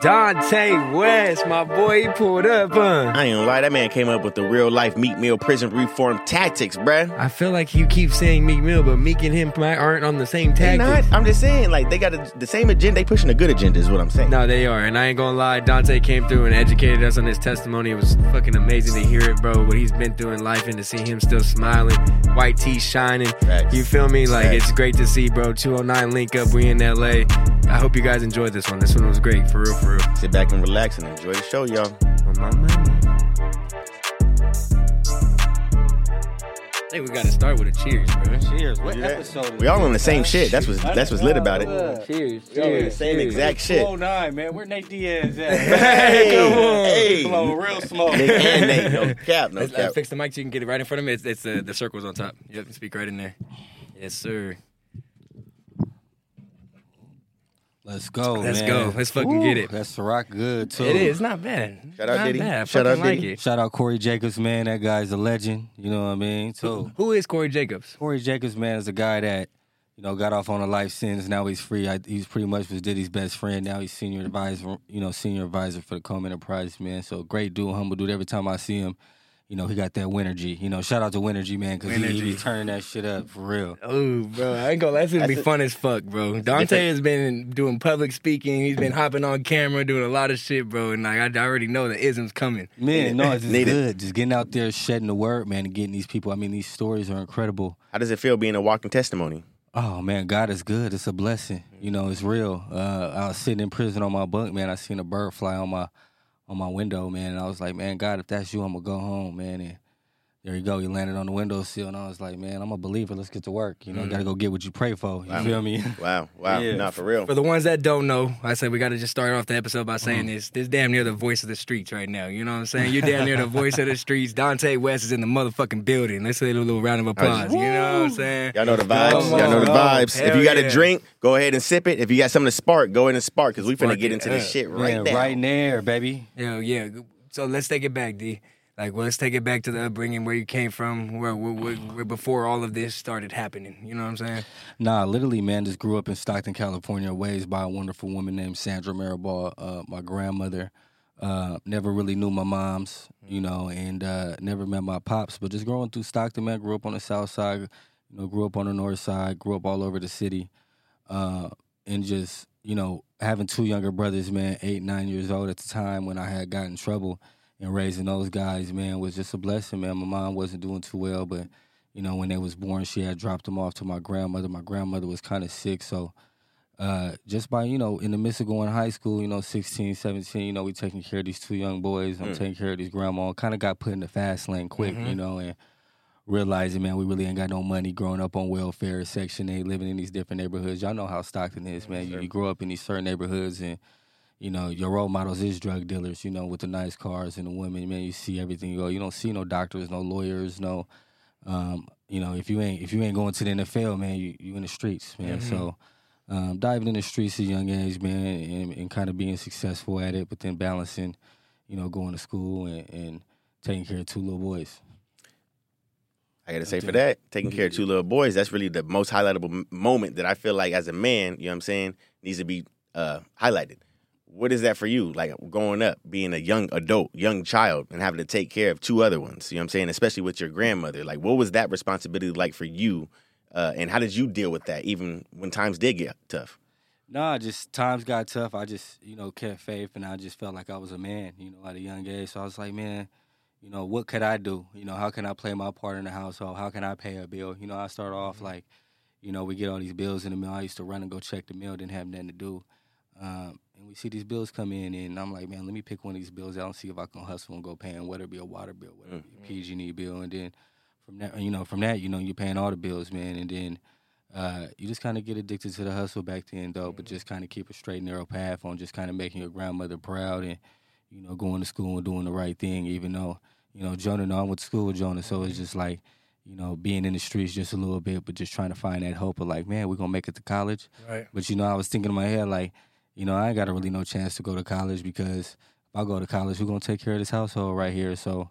Donte West, my boy, he pulled up, huh? I ain't gonna lie, that man came up with the real life Meek Mill prison reform tactics, bruh. I feel like you keep saying Meek Mill, but Meek and him aren't on the same tactics. not. I'm just saying, like they got a, the same agenda. They pushing a good agenda, is what I'm saying. No, they are, and I ain't gonna lie. Donte came through and educated us on his testimony. It was fucking amazing to hear it, bro. What he's been through in life, and to see him still smiling, white teeth shining. Facts. You feel me? Like Facts. it's great to see, bro. 209 link up. We in LA. I hope you guys enjoyed this one. This one was great, for real, for real. Sit back and relax and enjoy the show, y'all. On my mama. Hey, we gotta start with a cheers, bro. Cheers. What Do that. episode? We all on the same shit. That's what's that's what's lit about it. Cheers, We all on the same exact shit. 209, man. Where Nate Diaz at? Hey, come on. hey. Slow, real slow. Nick and Nate, no cap, no Let's cap. fix the mic so you can get it right in front of me. It's, it's uh, the circles on top. Yep, speak right in there. Yes, sir. Let's go, Let's man. go. Let's fucking get it. That's rock good, too. It is not bad. Shout out not Diddy. Bad. I Shout fucking out like Diddy. it. Shout out Corey Jacobs, man. That guy's a legend. You know what I mean? So, Who is Corey Jacobs? Corey Jacobs, man, is a guy that, you know, got off on a life sentence. Now he's free. I, he's pretty much was Diddy's best friend. Now he's senior advisor, you know, senior advisor for the Comb Enterprise, man. So great dude, humble dude. Every time I see him, you know, he got that Winergy. You know, shout out to Winergy, man, because he, he be turning that shit up for real. Oh, bro, I ain't gonna. That's gonna be That's a- fun as fuck, bro. Dante has been doing public speaking. He's been hopping on camera, doing a lot of shit, bro. And like, I already know the isms coming. Man, no, it's just good. Just getting out there, shedding the word, man, and getting these people. I mean, these stories are incredible. How does it feel being a walking testimony? Oh man, God is good. It's a blessing. You know, it's real. Uh, I was sitting in prison on my bunk, man. I seen a bird fly on my on my window, man, and I was like, man, God, if that's you, I'm gonna go home, man. And there you go. He landed on the windowsill, and I was like, man, I'm a believer. Let's get to work. You know, gotta go get what you pray for. You Wow. feel me? Wow, wow, Yeah. not for real. For the ones that don't know, I said we got to just start off the episode by Mm-hmm. saying this. This damn near the voice of the streets right now. You know what I'm saying? You're damn near the voice of the streets. Donte West is in the motherfucking building. Let's say a little round of applause. You know what I'm saying? Y'all know the vibes. Y'all know the on. vibes. if you got yeah. a drink, go ahead and sip it. If you got something to spark, go ahead and spark because we finna Spark get it into this shit right yeah, now. right in there, baby. Yeah, yeah. So let's take it back, D. Like, well, let's take it back to the upbringing where you came from, where, where, where, before all of this started happening. You know what I'm saying? Nah, literally, man, just grew up in Stockton, California, raised by a wonderful woman named Sandra Maribal, uh, my grandmother. Uh, never really knew my mom's, you know, and uh, never met my pops. But just growing through Stockton, man, grew up on the south side, you know, grew up on the north side, grew up all over the city. Uh, and just, you know, having two younger brothers, man, eight, nine years old at the time when I had gotten in trouble and raising those guys, man, was just a blessing, man. My mom wasn't doing too well, but you know, when they was born, she had dropped them off to my grandmother. My grandmother was kind of sick, so uh, just by, you know, in the midst of going to high school, you know, 16, 17, you know, we taking care of these two young boys. I'm taking care of these grandma. Kind of got put in the fast lane quick, you know, and realizing, man, we really ain't got no money growing up on welfare, Section 8, living in these different neighborhoods. Y'all know how Stockton is, man. You, you grow up in these certain neighborhoods and, you know, your role models is drug dealers, you know, with the nice cars and the women, man, you see everything you go. You don't see no doctors, no lawyers, no um, you know, if you ain't if you ain't going to the NFL, man, you you in the streets, man. So um, diving in the streets at a young age, man, and, and kind of being successful at it, but then balancing, you know, going to school and, and taking care of two little boys. I gotta say for that, taking care of two little boys, that's really the most highlightable moment that I feel like as a man, you know what I'm saying, needs to be uh, highlighted. What is that for you? Like growing up, being a young adult, young child, and having to take care of two other ones, you know what I'm saying, especially with your grandmother. Like, what was that responsibility like for you? Uh, and how did you deal with that, even when times did get tough? Nah, just times got tough. I just, you know, kept faith and I just felt like I was a man, you know, at a young age. So I was like, man, you know, what could I do? You know, how can I play my part in the household? How can I pay a bill? You know, I start off like, you know, we get all these bills in the mail. I used to run and go check the mail, didn't have nothing to do. Um, and we see these bills come in, and I'm like, man, let me pick one of these bills out and see if I can hustle and go paying whether it be a water bill, whether it be a PG&E bill, and then from that, you know, from that, you know, you're paying all the bills, man, and then uh, you just kind of get addicted to the hustle back then, though, but just kind of keep a straight, narrow path on just kind of making your grandmother proud and, you know, going to school and doing the right thing, even though, you know, Jonah, no, I went to school with Jonah, so it's just like, you know, being in the streets just a little bit, but just trying to find that hope of like, man, we're gonna make it to college. Right. But you know, I was thinking in my head like, you know, I ain't got a really no chance to go to college because if I go to college, who's gonna take care of this household right here? So,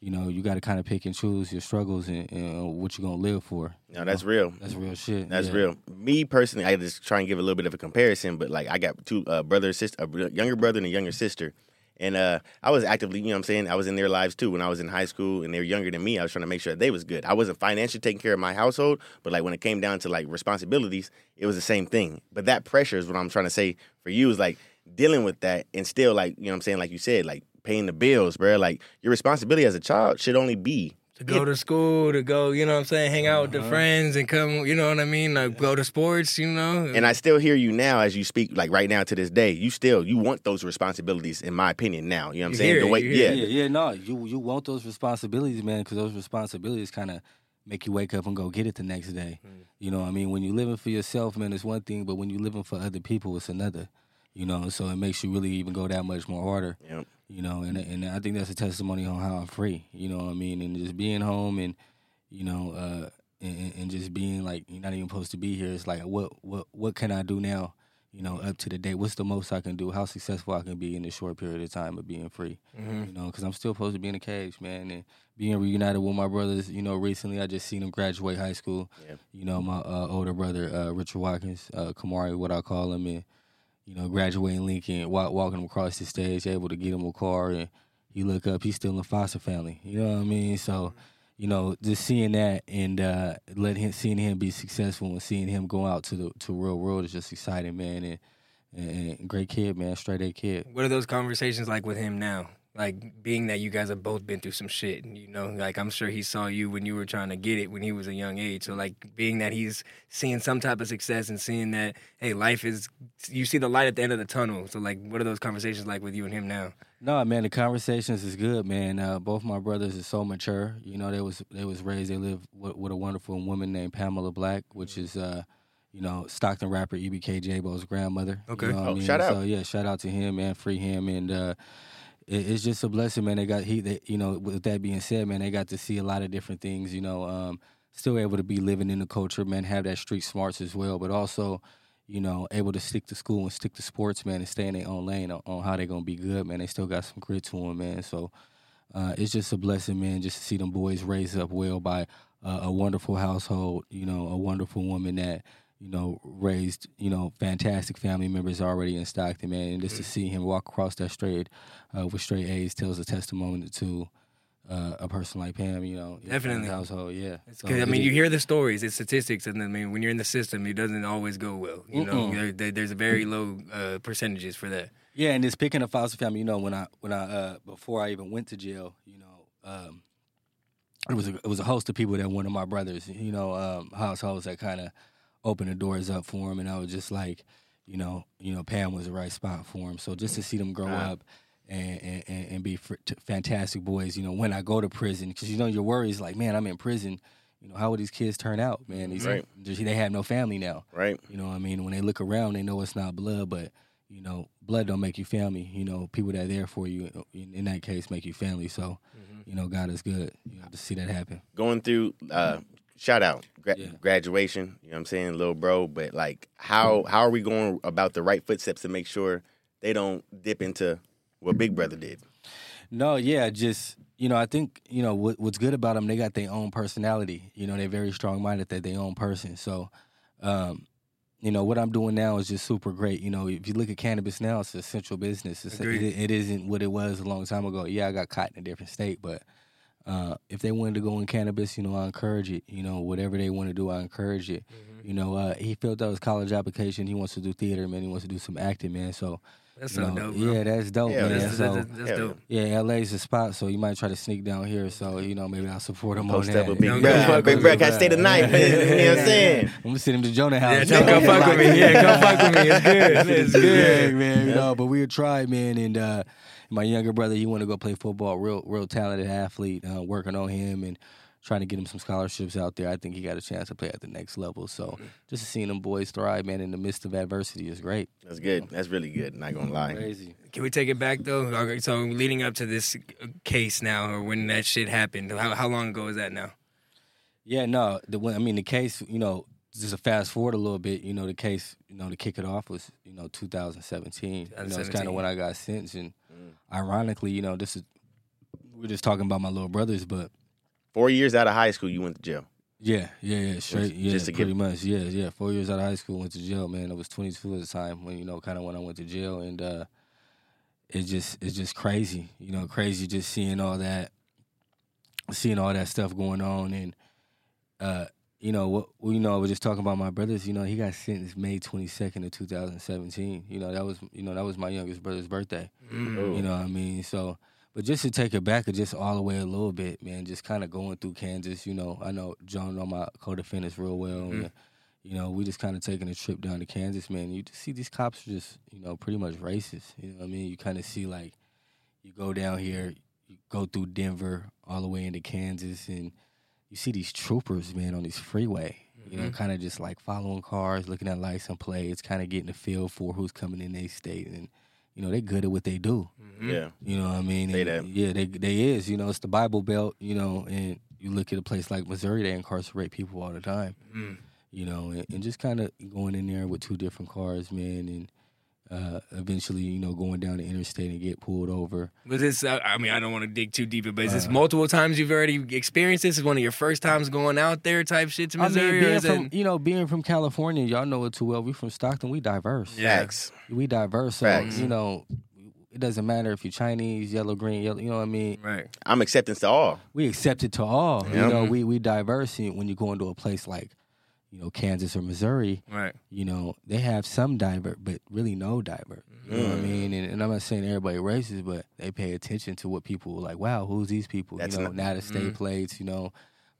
you know, you got to kind of pick and choose your struggles and, and what you're gonna live for. No, that's real. That's real shit. That's yeah. real. Me personally, I just try and give a little bit of a comparison, but like I got two uh, brother, sister, a younger brother and a younger sister, and uh, I was actively, you know, what I'm saying, I was in their lives too when I was in high school, and they were younger than me. I was trying to make sure they was good. I wasn't financially taking care of my household, but like when it came down to like responsibilities, it was the same thing. But that pressure is what I'm trying to say for you is like dealing with that and still like you know what I'm saying, like you said, like paying the bills, bro. Like your responsibility as a child should only be To go to school, to go, you know what I'm saying, hang out with Uh-huh. the friends and come, you know what I mean? Like go to sports, you know? And I still hear you now as you speak, like right now to this day. You still you want those responsibilities, in my opinion. Now, you know what I'm You saying? hear the it, way, you yeah, hear Yeah, yeah, no, you you want those responsibilities, man, because those responsibilities kind of make you wake up and go get it the next day. You know, what I mean, when you're living for yourself, man, it's one thing, but when you're living for other people, it's another. You know, so it makes you really even go that much more harder. Yep. You know, and and I think that's a testimony on how I'm free. You know, what I mean, and just being home and you know, uh, and, and just being like you're not even supposed to be here. It's like what what what can I do now? You know, up to the day, What's the most I can do? How successful I can be in this short period of time of being free? You know, because I'm still supposed to be in a cage, man, and being reunited with my brothers. You know, recently I just seen them graduate high school. Yeah. You know, my uh, older brother uh, Richard Watkins, uh, Kamari, what I call him, and you know, graduating Lincoln, walk, walking him across the stage, able to get him a car, and you look up, he's still in the foster family. You know what I mean? So, you know, just seeing that and uh, let him, seeing him be successful and seeing him go out to the to real world is just exciting, man. And, and, and great kid, man, straight A kid. What are those conversations like with him now? Like being that you guys have both been through some shit, and you know, like I'm sure he saw you when you were trying to get it when he was a young age. So like being that he's seeing some type of success and seeing that hey, life is you see the light at the end of the tunnel. So like, what are those conversations like with you and him now? No, man, the conversations is good, man. Uh, both my brothers are so mature. You know, they was they was raised. They live with, with a wonderful woman named Pamela Black, which is, uh, you know, Stockton rapper E EBK Jaaybo's grandmother. Okay. You know what I Oh, mean? shout out. So yeah, shout out to him, and Free him, and uh, it, it's just a blessing, man. They got he, they, you know. With that being said, man, they got to see a lot of different things. You know, um, still able to be living in the culture, man. Have that street smarts as well, but also you know, able to stick to school and stick to sports, man, and stay in their own lane on, on how they're gonna be good, man. They still got some grit to them, man. So uh, it's just a blessing, man, just to see them boys raised up well by uh, a wonderful household, you know, a wonderful woman that you know raised, you know, fantastic family members already in Stockton, man, and just to see him walk across that straight uh, with straight A's tells a testimony to. Uh, a person like Pam, you know, Definitely. household, yeah. So I mean, is- you hear the stories, it's statistics, and I mean, when you're in the system, it doesn't always go well. You know, Mm-mm. there, there, there's a very low uh, percentages for that. Yeah, and it's picking a foster family. You know, when I when I uh, before I even went to jail, you know, um, it was a, it was a host of people that one of my brothers, you know, um, households that kind of opened the doors up for him, and I was just like, you know, you know, Pam was the right spot for him. So just to see them grow Right. up. And, and, and be fr- t- fantastic boys, you know. When I go to prison, because you know your worry is like, man, I'm in prison. You know, how will these kids turn out, man? These, Right. They have no family now. right. You know what I mean? When they look around, they know it's not blood, but you know, blood don't make you family. You know, people that are there for you in, in that case make you family. So, you know, God is good. You know, to see that happen. Going through, uh, shout out, gra- Yeah. graduation. You know what I'm saying, little bro. But like, how how are we going about the right footsteps to make sure they don't dip into what Big Brother did? No, yeah, just you know, I think you know what, what's good about them. They got their own personality. You know, they're very strong minded. They're their own person. So, um, you know, what I'm doing now is just super great. You know, if you look at cannabis now, it's an essential business. It's, it, it isn't what it was a long time ago. Yeah, I got caught in a different state, but uh, if they wanted to go in cannabis, you know, I encourage it. You know, whatever they want to do, I encourage it. Mm-hmm. You know, uh, he filled out his college application. He wants to do theater, man. He wants to do some acting, man. So, That's so know, dope. Bro. yeah, that's dope, Yeah, man. that's, so, that's, that's Yeah. dope. yeah, LA's the spot, so you might try to sneak down here. So you know, maybe I'll support him Post on up that. with Big Don't Brother. go Big with Brother me, can't stay the night, man. You know what I'm saying? I'm gonna send him to Jonah House. Yeah, come fuck with me. Yeah, come fuck with me. It's good. It's good. man. You know, but we would try, man. And uh, my younger brother, he want to go play football. Real, real talented athlete. Uh, working on him and trying to get him some scholarships out there. I think he got a chance to play at the next level. So just seeing them boys thrive, man, in the midst of adversity is great. That's good. That's really good. Not gonna lie. Crazy. Can we take it back though? So leading up to this case now, or when that shit happened, how, how long ago is that now? Yeah, no. The I mean, the case, you know, just to fast forward a little bit, you know, the case, you know, to kick it off was, you know, 2017. You know, it's kind of when I got sentenced, and ironically, you know, this is we're just talking about my little brothers, but Four years out of high school, you went to jail. yeah, yeah, yeah, straight, yeah, just to pretty give- much, yeah, yeah. Four years out of high school, went to jail, man. I was 22 at the time when, you know, kind of when I went to jail, and uh it's just, it's just crazy, you know, crazy just seeing all that, seeing all that stuff going on, and uh, you know, what, you know, I was just talking about my brothers. You know, he got sentenced May 22nd of 2017. You know, that was, you know, that was my youngest brother's birthday. Ooh. You know what I mean? So, but just to take it back, just all the way a little bit, man, just kind of going through Kansas. You know, I know John know my co-defendants real well. Mm-hmm. and, you know, we just kind of taking a trip down to Kansas, man. You just see these cops are just, you know, pretty much racist. You know what I mean? You kind of see like, you go down here, you go through Denver all the way into Kansas, and you see these troopers, man, on this freeway. You know, kind of just like following cars, looking at license plates, kind of getting a feel for who's coming in their state, and you know they good at what they do. Yeah. You know what I mean? Say And, that. Yeah, they they is. You know, it's the Bible Belt. You know, and you look at a place like Missouri, they incarcerate people all the time. Mm. You know, and, and just kind of going in there with two different cars, man, and uh, eventually, you know, going down the interstate and get pulled over. But this? uh, I mean, I don't want to dig too deep, but is Uh. this multiple times you've already experienced this? Is one of your first times going out there, type shit to I Missouri, mean, being from it? you know being from California, y'all know it too well. We from Stockton, we diverse. Yeah. Facts. We diverse. So Facts. you know, it doesn't matter if you're Chinese, yellow, green, yellow. You know what I mean? Right. I'm acceptance to all. we accept it to all. Yeah. You know, we we diverse. When you go into a place like, you know, Kansas or Missouri, Right. you know, they have some divert, but really no divert. You know what I Mm. mean? And, and I'm not saying everybody racist, but they pay attention to what people like. Wow, who's these people? That's you know, not- now the state plates. You know,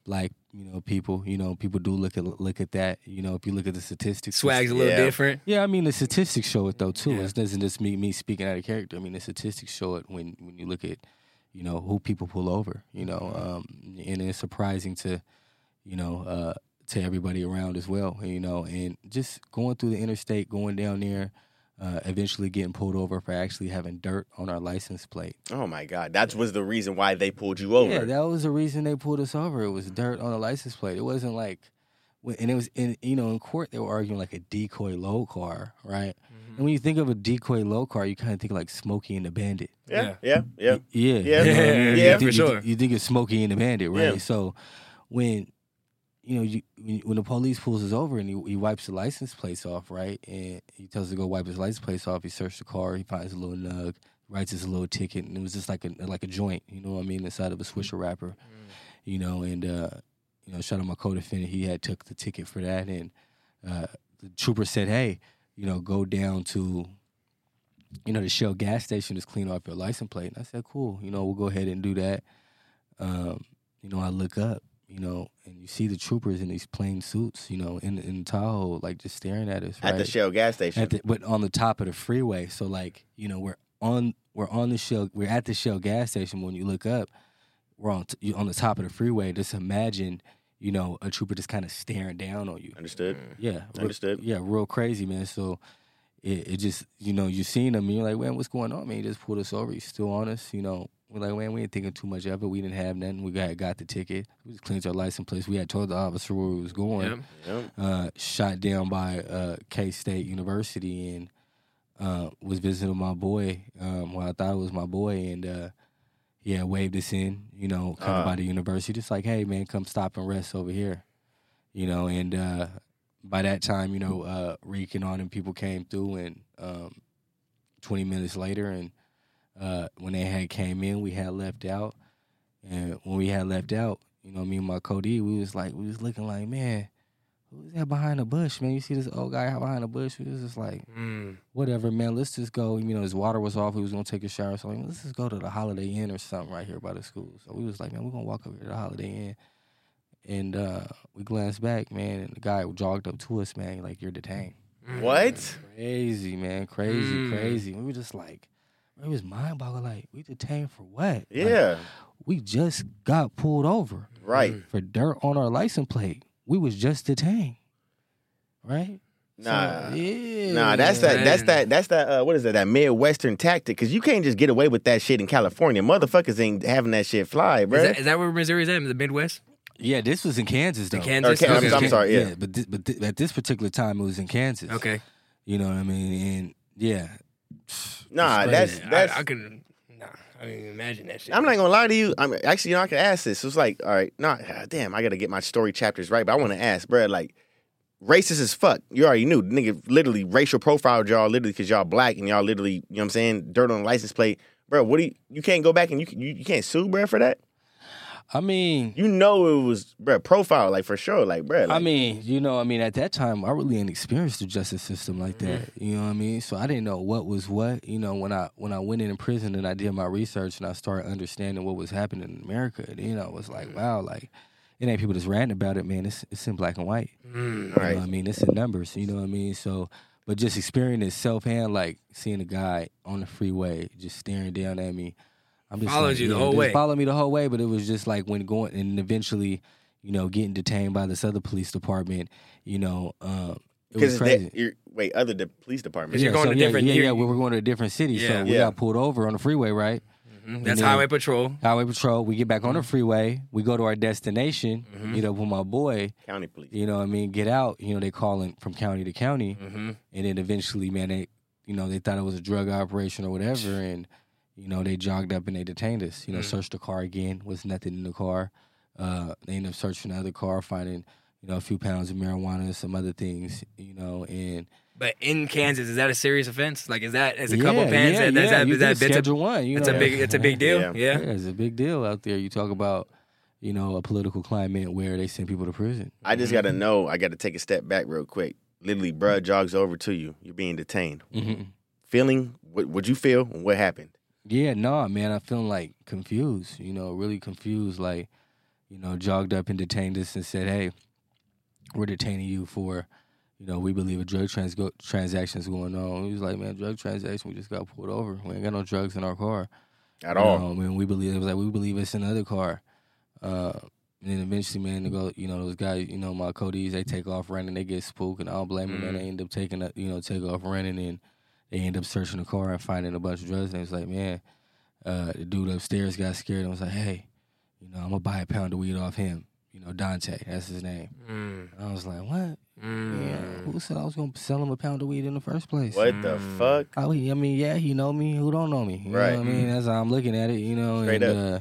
black. You know, people. You know, people do look at look at that. You know, if you look at the statistics, Swag's a little Yeah. different. yeah, I mean the statistics show it though too. Yeah. It doesn't just me me speaking out of character. I mean the statistics show it when when you look at you know who people pull over. You know, um, and it's surprising to you know uh, to everybody around as well. You know, and just going through the interstate, going down there, uh, eventually getting pulled over for actually having dirt on our license plate. Oh my God. That was the reason why they pulled you over. Yeah, that was the reason they pulled us over. It was dirt on the license plate. It wasn't like, when- and it was in you know in court they were arguing like a decoy low car, right? And when you think of a decoy low car, you kind of think like Smokey and the Bandit. yeah. Yeah. Yeah. Yeah, Yeah. you know what I mean? Yeah, You yeah, think- for you sure. You think it's Smokey and the Bandit, right? Yeah. So when you know you when, the police pulls us over and he, he wipes the license plates off, right? And he tells us to go wipe his license plates off. He searched the car. He finds a little nug, writes us a little ticket, and it was just like a like a joint, you know what I mean, inside of a Swisher wrapper, you know. And uh, you know, shout out my co-defendant. He had took the ticket for that, and uh, the trooper said, "Hey, you know, go down to." You know, the Shell gas station is clean off your license plate. And I said, cool. You know, we'll go ahead and do that. Um, you know, I look up, you know, and you see the troopers in these plain suits, you know, in in Tahoe, like just staring at us. At the? Shell gas station. At the, but on the top of the freeway. So like, you know, we're on we're on the Shell we're at the Shell gas station. When you look up, we're on t- on the top of the freeway. Just imagine, you know, a trooper just kind of staring down on you. Understood. Mm. Yeah, real- Understood. Yeah, real crazy, man. So it, it just, you know, you seen him, and you're like, man, what's going on, man? He just pulled us over. He's still on us, you know. We're like, man, we ain't thinking too much of it. We didn't have nothing. We got got the ticket. We just cleaned our license plates. We had told the officer where we was going. Yep. Yep. Uh, shot down by uh, K State University and uh, was visiting my boy. Um, well, I thought it was my boy, and uh, he had waved us in. You know, kind Uh. by the university, just like, hey, man, come stop and rest over here. You know, and uh, by that time, you know, uh, Reek and all them people came through, and um, 20 minutes later, and uh, when they had came in, we had left out, and when we had left out, you know, me and my Cody, we was like, we was looking like, man, who's that behind the bush, man? You see this old guy behind the bush? We was just like, Mm. whatever, man. Let's just go. You know, his water was off. He was gonna take a shower, so like, let's just go to the Holiday Inn or something right here by the school. So we was like, man, we're gonna walk over to the Holiday Inn. And uh, we glanced back, man, and the guy jogged up to us, man, like you're detained. What? Crazy, man, crazy, Mm. crazy. We were just like, it was mind boggling. Like, we detained for what? Like, Yeah. we just got pulled over Right. for dirt on our license plate. We was just detained, right? So, Nah. yeah. Nah, that's that. That's that. That's that. Uh, what is that? That Midwestern tactic. Because you can't just get away with that shit in California. Motherfuckers ain't having that shit fly, bro. Is that, is that where Missouri's at? The Midwest? Yeah, this was in Kansas though. In Kansas? Or Kan- I'm- I'm sorry, yeah. but thi- but thi- at this particular time it was in Kansas. Okay. You know what I mean? And yeah. Nah, that's crazy. I, that's. I could. Nah, I didn't even imagine that shit. I'm not gonna lie to you. I'm actually you know, I can ask this. It's like, all right, nah, ah, damn, I gotta get my story chapters right. But I want to ask, bro, like, racist as fuck. You already knew, nigga. Literally racial profiled y'all, literally because y'all black and y'all literally, you know what I'm saying, dirt on the license plate, bro. What do you? You can't go back and you you, you can't sue, bro, for that. I mean, You know it was, bro, profile like for sure, like, bro. I mean, you know, I mean, at that time, I really didn't experience the justice system like that. Mm-hmm. You know what I mean? So I didn't know what was what. You know, when I when I went in prison and I did my research and I started understanding what was happening in America, you know, it was like, Mm-hmm. wow, like it ain't people just ranting about it, man. It's it's in black and white. Mm. all You right, know I mean? It's in numbers. You know what I mean? So, but just experiencing it self-hand, like seeing a guy on the freeway just staring down at me. I'm just Followed like, you the yeah, whole way. Followed me the whole way, but it was just like when going and eventually, you know, getting detained by this other police department. You know, um, it was because crazy. you're wait, other the police department. Because you're going so, to yeah, different- Yeah, yeah, we were going to a different city, Yeah. so we Yeah. got pulled over on the freeway, right? Mhm. That's highway patrol. Highway patrol. We get back on the Mm-hmm. freeway. We go to our destination. Mhm. Meet up with my boy. county police. You know what I mean? Get out. You know, they calling from county to county. hmm And then eventually, man, they, you know, they thought it was a drug operation or whatever. And, you know, they jogged up and they detained us. You know, Mm. searched the car again. Was nothing in the car. Uh, they ended up searching the other car, finding, you know, a few pounds of marijuana and some other things, you know, and But in Kansas, is that a serious offense? Like, is that is a couple of pans? yeah, that, is yeah, that, you that get bits of- schedule one. You it's know, a big it's a big deal. Yeah. Yeah. Yeah, it's a big deal out there. You talk about, you know, a political climate where they send people to prison. I just gotta know. I gotta take a step back real quick. Literally, bruh jogs over to you. You're being detained. hmm Feeling what? Would you feel? What happened? Yeah, no, man, I'm feeling like confused. You know, really confused. Like, you know, jogged up and detained us and said, "Hey, we're detaining you for." You know, we believe a drug trans- go- transaction is going on. He was like, man, drug transaction, we just got pulled over. We ain't got no drugs in our car. At all? know, man, we believe it was like we believe it's another car. Uh, and then eventually, man, to go, you know, those guys, you know, my Cody's, they take off running, they get spooked, and I don't blame them, man. Mm. They end up taking, a, you know, take off running, and they end up searching the car and finding a bunch of drugs. And it's like, man, uh, the dude upstairs got scared and was like, hey, you know, I'm gonna buy a pound of weed off him. You know, Donte, that's his name. Mm. And I was like, what? Mm. Yeah, who said I was gonna sell him a pound of weed in the first place? What the Mm. fuck? I, I mean, yeah, he know me. Who don't know me? You Right. know what I mean? That's how I'm looking at it. You know, Straight and up. uh,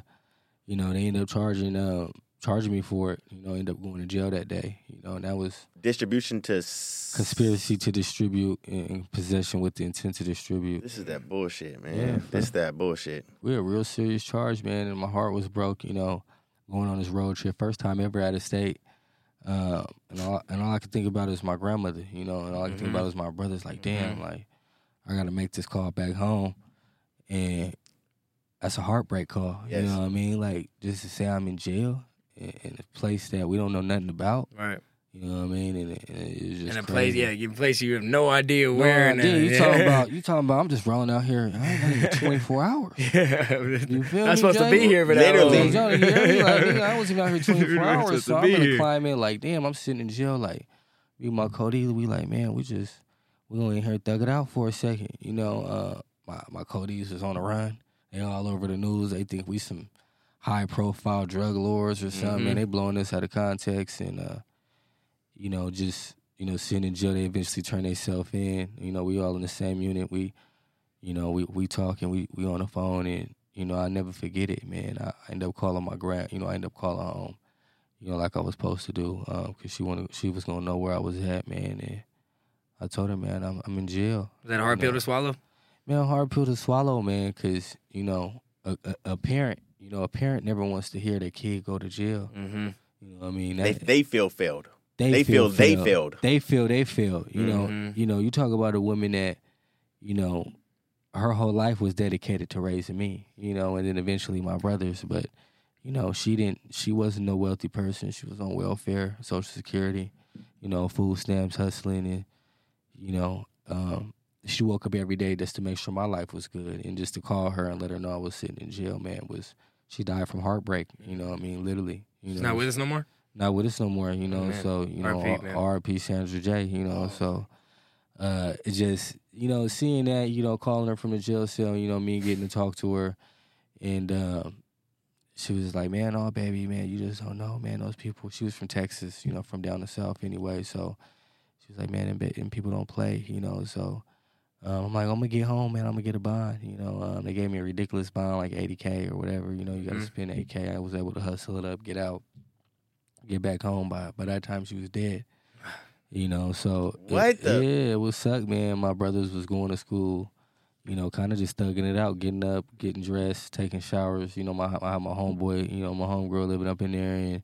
you know, they end up charging uh, charging me for it. You know, end up going to jail that day. You know, and that was Distribution to s- conspiracy to distribute and possession with the intent to distribute. This is that bullshit, man. Yeah, this that bullshit. We're a real serious charge, man, and my heart was broke. You know, going on this road trip, first time ever out of state. Uh, and all and all I could think about is my grandmother, you know, and all I could think Mhm. about is my brothers. Like, damn, like I got to make this call back home, and that's a heartbreak call. Yes. You know what I mean? Like just to say I'm in jail in, in a place that we don't know nothing about. Right. You know what I mean? And, it, and it's just And a place, crazy. yeah, you place you have no idea No where. and, idea. uh, You yeah. talking about? You talking about? I'm just rolling out here. I ain't got even 24 hours. yeah. You feel Not me, supposed to be Jay? here for that Literally. long. I'm telling you, like, nigga, I wasn't out here 24 hours, so I'm gonna a here. climate like, damn, I'm sitting in jail. Like, me and my Cody, we like, man, we just, we going in here thug it out for a second. You know, uh, my, my Cody's is on the run. They all over the news. They think we some high profile drug lords or something. Mhm. Man, they blowing us out of context and, uh, you know, just, you know, sitting in jail, they eventually turn themselves in. You know, we all in the same unit. We, you know, we we talking, we we on the phone, and you know, I never forget it, man. I, I end up calling my grand, you know, I end up calling home, you know, like I was supposed to do, because she wanted, she was gonna know where I was at, man. And I told her, man, I'm I'm in jail. Was that a hard You pill know, to swallow? Man, hard pill to swallow, man, because you know, a, a, a parent, you know, a parent never wants to hear their kid go to jail. Mm-hmm. You know what I mean? They That- they feel failed. they feel they failed. They feel they failed. You know, Mhm. you know, you talk about a woman that, you know, her whole life was dedicated to raising me, you know, and then eventually my brothers, but you know, she didn't she wasn't no wealthy person. She was on welfare, social security, you know, food stamps, hustling and you know, um she woke up every day just to make sure my life was good and just to call her and let her know I was sitting in jail, man, was she died from heartbreak, you know what I mean, literally. You She's know, not with us no more. not with us no more, you know. man. So you know, R.P. Sandra J. You know, so uh, it just you know seeing that you know calling her from the jail cell, you know, me getting to talk to her, and um, she was like, man, oh baby, man, you just don't know, man. Those people. She was from Texas, you know, from down the south anyway. So she was like, man, and, and people don't play, you know. So um, I'm like, I'm gonna get home, man. I'm gonna get a bond. You know, um, they gave me a ridiculous bond, like 80k or whatever. You know, you got to Mhm. spend 8k. I was able to hustle it up, get out, get back home. By by that time, she was dead. You know, so it- What the- yeah, it was suck, man. My brothers was going to school. You know, kind of just thugging it out, getting up, getting dressed, taking showers. You know, my I have my homeboy, you know, my homegirl living up in there, and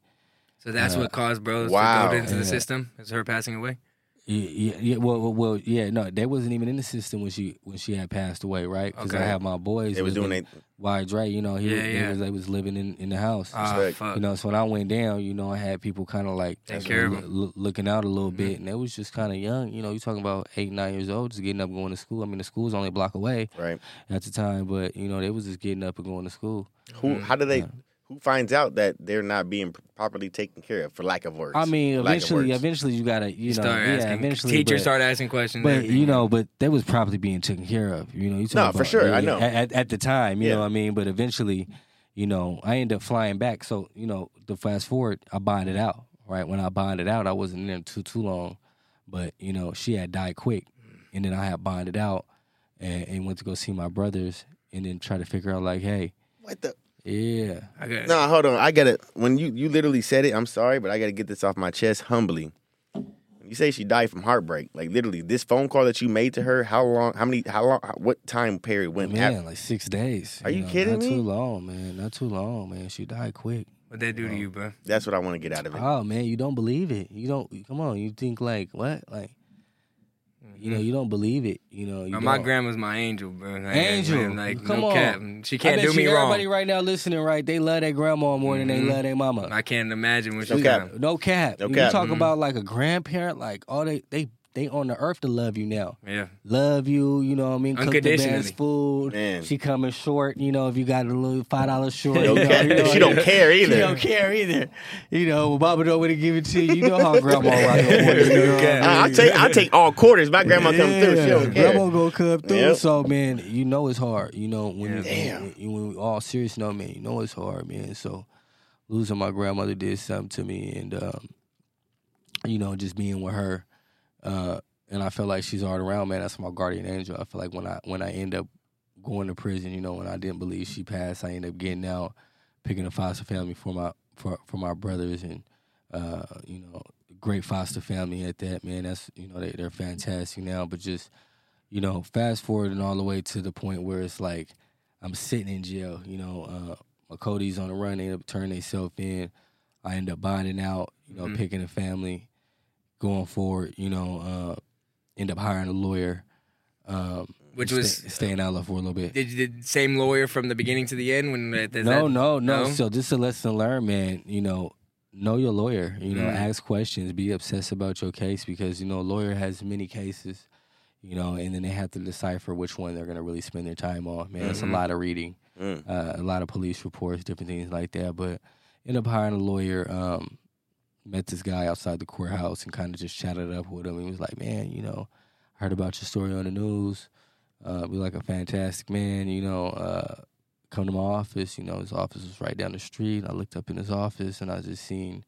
So that's Uh, what caused bros wow. to go into the system. Is her passing away? Yeah, yeah, yeah. Well, well, yeah. No, they wasn't even in the system when she when she had passed away, right? Because I Okay. have my boys. They was doing it. Why Dre? You know, he Yeah, they yeah. was they was living in, in the house. Ah, Respect. fuck. you know, so when I went down, you know, I had people kind of like Take care of 'em. loo- loo- looking out a little Mhm. bit, and they was just kind of young. You know, you talking about eight, nine years old, just getting up, going to school. I mean, the school's only a block away Right. at the time, but you know, they was just getting up and going to school. Who? Mhm. How do they? Yeah. Who finds out that they're not being properly taken care of, for lack of words? I mean, For eventually, eventually, you gotta, you, You know, start yeah, asking. eventually, Teachers but- start asking questions. But you know, but they was probably being taken care of. You know, you No, talk for about- sure, I know. At, at, at the time, you Yeah. know what I mean. But eventually, you know, I ended up flying back. So you know, the fast forward, I bonded out. Right when I bonded out, I wasn't in there too too long, but you know, she had died quick, and then I had bonded out and, and went to go see my brothers, and then try to figure out like, hey, What the? Yeah, I got No, hold on. I got to When you you literally said it, I'm sorry, but I got to get this off my chest humbly. You say she died from heartbreak. Like literally, this phone call that you made to her. How long? How many? How long? What time period went? man, after? like six days. Are you know, kidding not me? Too long, man. Not too long, man. She died quick. what they do to you, bro. That's what I want to get out of it. Oh man, you don't believe it. You don't. Come on, you think like what? Like you know, you don't believe it. You know, you my grandma's my angel, bro. Like, Angel, man, like come no on. cap. She I can't bet do me you wrong. everybody right now listening, right? They love their grandma more than they Mhm. love their mama. I can't imagine what No she's cap. done. no cap. No you cap. talk Mhm. about like a grandparent, like all they they they on the earth to love you now. Yeah. Love you, you know what I mean? Cook the Unconditionally. best food. Man. She coming short, you know, if you got a little five dollars short. You know, you know, she don't care either. She don't care either. You know, Baba don't want to give it to you. You know how grandma rock the you know I mean? I, I take I take all quarters. My grandma come through. She don't care. Grandma gonna come through. Yep. So man, you know it's hard. You know when you, Damn. when, you- when we all serious, no man, you know it's hard, man. So losing my grandmother did something to me, and um, you know just being with her, uh, and I felt like she's all around, man. That's my guardian angel. I feel like when I when I end up going to prison, you know, when I didn't believe she passed, I end up getting out, picking a foster family for my for for my brothers, and uh, you know, great foster family at that. Man, that's you know they they're fantastic now, but just you know, fast forwarding all the way to the point where it's like I'm sitting in jail. You know, uh, my Cody's on the run. They end up turning themselves in. I end up bonding out. You know, Mhm. picking a family, going forward. You know, uh, end up hiring a lawyer. Um, Which stay- was staying out there for a little bit. did, you did same lawyer from the beginning to the end when no, that- no, no, no? So this is a lesson learned, man. You know, know your lawyer. You know, Mm. ask questions. Be obsessed about your case because you know a lawyer has many cases. You know, and then they have to decipher which one they're gonna really spend their time on. Man, it's a lot of reading, Mm. uh, a lot of police reports, different things like that. But end up hiring a lawyer. Um, met this guy outside the courthouse and kind of just chatted up with him. He was like, "Man, you know, I heard about your story on the news. Uh, be like a fantastic man. You know, uh, come to my office. You know, his office was right down the street. I looked up in his office and I just seen,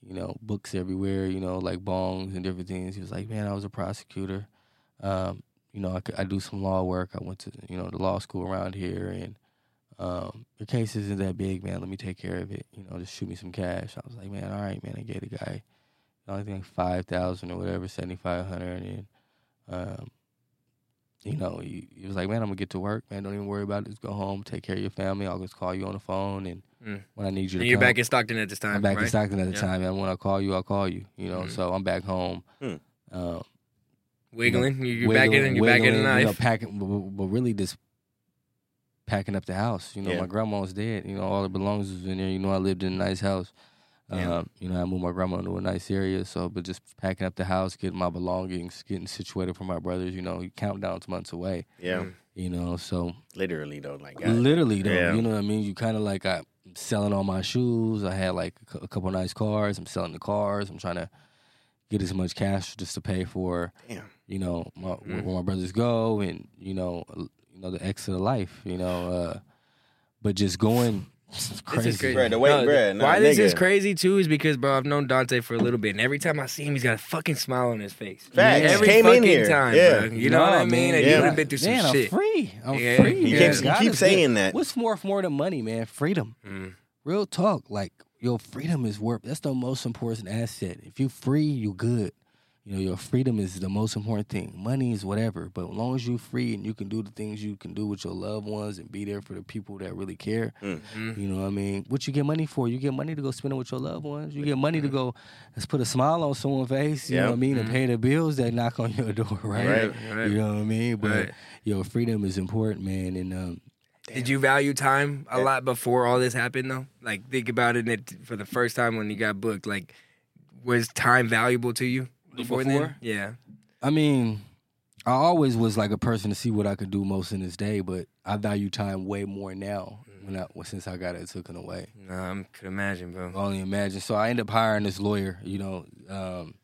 you know, books everywhere. You know, like bongs and different things. He was like, "Man, I was a prosecutor. Um, you know, I, I do some law work. I went to you know the law school around here and." Um, your case isn't that big, man. Let me take care of it. You know, just shoot me some cash. I was like, man, all right, man. I gave the guy, I only think five thousand or whatever, seventy five hundred, and um, you know, he, he was like, man, I'm gonna get to work, man. Don't even worry about it. Just go home, take care of your family. I'll just call you on the phone, and Mm. when I need you to And you're come, back in Stockton at this time, I'm back right? in Stockton at the Yeah. time, and when I call you, I'll call you. You know, Mhm. so I'm back home. Hmm. Um, Wiggling, you you're back in, you're back in the wiggling, you know, knife. packing, but, but really just packing up the house. You know, Yeah. my grandma was dead. You know, all the belongings was in there. You know, I lived in a nice house. Yeah. Um, you know, I moved my grandma into a nice area. So, but just packing up the house, getting my belongings, getting situated for my brothers. You know, you count down to months away. Yeah, Mm. You know, so literally though, like God. literally though, Yeah. you know what I mean. You kind of like I'm selling all my shoes. I had like a cou- a couple nice cars. I'm selling the cars. I'm trying to get as much cash just to pay for Damn. you know, my, Mhm. where my brothers go, and you know, l- you know the exit of life, you know. Uh, but just going It's This crazy. is crazy. Bruh, the way- No, bruh, nah, why this is crazy too is because, bro, I've known Donte for a little bit, and every time I see him, he's got a fucking smile on his face. Facts. Every Came in fucking here. time, Yeah. bro. You know what I mean? And Yeah. you have been through some man, shit. I'm free. I'm Yeah. free. He man. keeps- he God keeps saying that. What's more more than money, man? Freedom. Mm. Real talk. Like your freedom is worth. That's the most important asset. If you free, you good. You know, your freedom is the most important thing. Money is whatever, but as long as you're free and you can do the things you can do with your loved ones and be there for the people that really care, Mhm. you know what I mean? What you get money for? You get money to go spend it with your loved ones. You get money to go let's put a smile on someone's face, you know what I mean, and pay the bills that knock on your door, right? Right. Right. You know what I mean? But Right. your freedom is important, man. And um, Did you value time a lot before all this happened, though? Like, think about it it- for the first time when you got booked. Like, was time valuable to you before, then? Yeah. I mean, I always was like a person to see what I could do most in this day, but I value time way more now when I since I got it taken away. No, I could imagine, bro. only imagine. So I ended up hiring this lawyer. You know, um,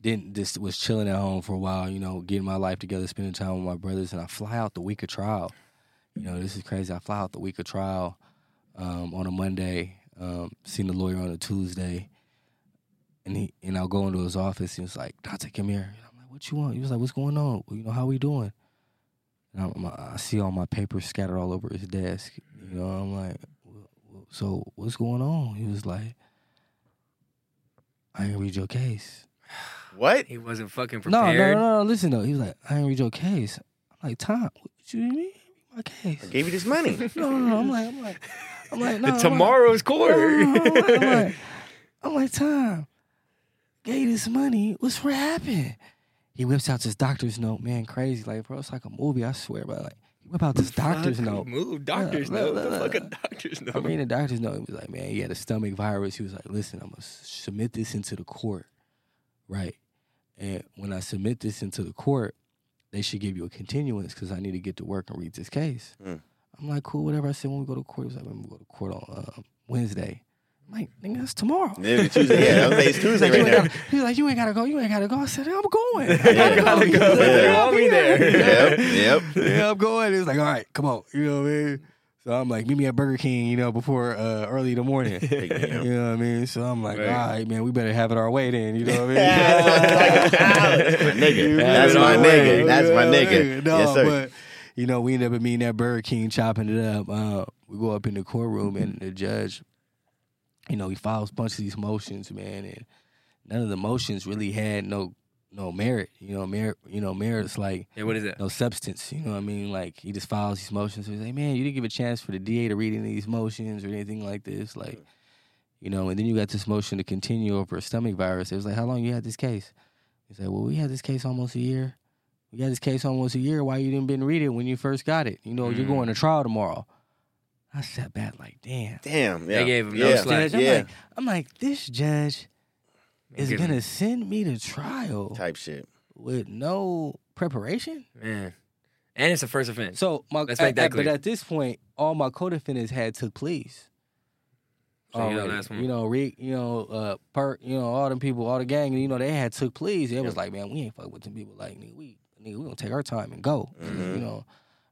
didn't this was chilling at home for a while. You know, getting my life together, spending time with my brothers, and I fly out the week of trial. You know, this is crazy. I fly out the week of trial um, on a Monday. Um, seen the lawyer on a Tuesday, and he and I'll go into his office. He was like, "Donte, come here." And I'm like, "What you want?" He was like, "What's going on? You know, how we doing?" And I'm, I see all my papers scattered all over his desk. You know, I'm like, "Well, well, "So what's going on?" He was like, "I didn't read your case." What? He wasn't fucking prepared. No, no, no, no. Listen though, he was like, "I didn't read your case." I'm like, "Tom, what you mean? My case?" I gave you this money. No, no, no. I'm like, I'm like, I'm like, no. I'm like- Tomorrow's court. No, no, no, I'm like, I'm like, I'm like, Tom, gave this money. What's what happened? He whips out this doctor's note, man, crazy. Like, bro, it's like a movie, I swear. But like, he whip out this doctor's Fuck, note. Move, doctor's Look, note. look, The look. fucking doctor's note. I mean, the doctor's note. He was like, man, he had a stomach virus. He was like, listen, I'm gonna submit this into the court, right? And when I submit this into the court, they should give you a continuance because I need to get to work and read this case. Mm. I'm like, cool, whatever. I said when we go to court, he was like, when we go to court on um, Wednesday. I'm like, nigga, that's tomorrow. Yeah, Tuesday. Yeah, I was like, it's Tuesday like, right now. gotta, he was like, you ain't gotta go, you ain't gotta go. I said, I'm going. I Yeah. gotta go. He was like, Yeah. I'll be there. Yep, yep. yeah, I'm going. He was like, all right, come on. You know what I mean? So I'm like, meet me at Burger King, you know, before uh, early in the morning. Yeah. You know what I mean? So I'm like, Right. all right, man, we better have it our way then. You know what I mean? That's my nigga. That's my nigga. That's my nigga. No, Yes, sir. but you know, we end up meeting at Burger King, chopping it up. Uh, we go up in the courtroom, and the judge, you know, he files a bunch of these motions, man, and none of the motions really had no no merit. You know, merit. You know, merit's like Yeah, what is that? no substance. You know what I mean? Like he just files these motions. He's like, man, you didn't give a chance for the DA to read any of these motions or anything like this. Like, you know, and then you got this motion to continue over a stomach virus. It was like, how long you had this case? He said, well, we had this case almost a year. We had this case almost a year. Why you didn't been read it when you first got it? You know, you're Mm. going to trial tomorrow. I sat back like, damn. Damn. Yeah. They gave him no yeah. slack. Judge, I'm Yeah. like, I'm like, this judge is Give gonna him- send me to trial Type shit. with no preparation. man. And it's a first offense. So my Let's at- make that at- but at this point, all my co-defendants had took pleas. So you're the already. last one. You know, Rick, you know, uh, Perk, you know, all them people, all the gang, you know, they had took pleas. It was like, man, we ain't fuck with them people. Like, nigga, we, nigga, we gonna take our time and go. Mhm. You know,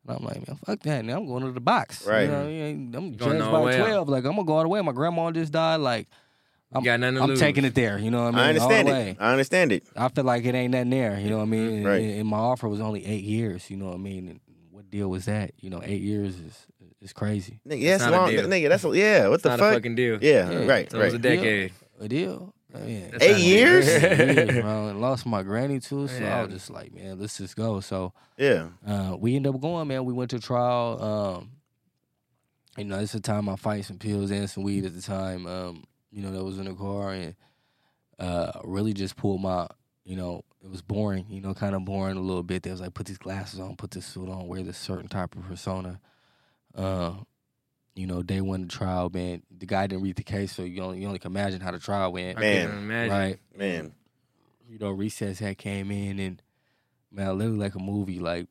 and I'm like, man, fuck that. Now I'm going to the box. Right. You know, you ain't- I'm going judged by the way out. twelve. Like, I'm gonna go all the way. My grandma just died. Like, You got nothing to I'm lose. taking it there. You know what I mean? I understand all it. way. I understand it. I feel like it ain't nothing there. You know what I mean? Mm-hmm. And, Right. and my offer was only eight years. You know what I mean? And what deal was that? You know, eight years is is crazy. Nigga, that's not a long. deal. Nigga, that's a, yeah. What It's the not fuck? a fucking deal. yeah, Yeah. right, So it was a right. decade. A deal. I mean, That's Eight not a deal. years? years, bro. And lost my granny too, so I was just like, man, let's just go. So Yeah. uh, we ended up going, man. We went to trial. Um, you know, this is the time I fight some pills and some weed at the time. Um, you know, that was in the car and uh, really just pulled my, you know, it was boring, you know, kind of boring a little bit. They was like, put these glasses on, put this suit on, wear this certain type of persona. Uh, you know, day one of the trial, man, the guy didn't read the case, so you only, you only can imagine how the trial went. Man. Right Man. you know, recess had came in and man, literally like a movie. Like,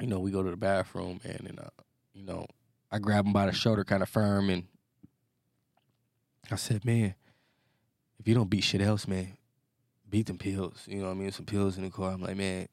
you know, we go to the bathroom and, and uh, you know, I grab him by the shoulder, kind of firm, and I said, "Man, if you don't beat shit else, man, beat them pills. You know what I mean? Some pills in the car. I'm like, man,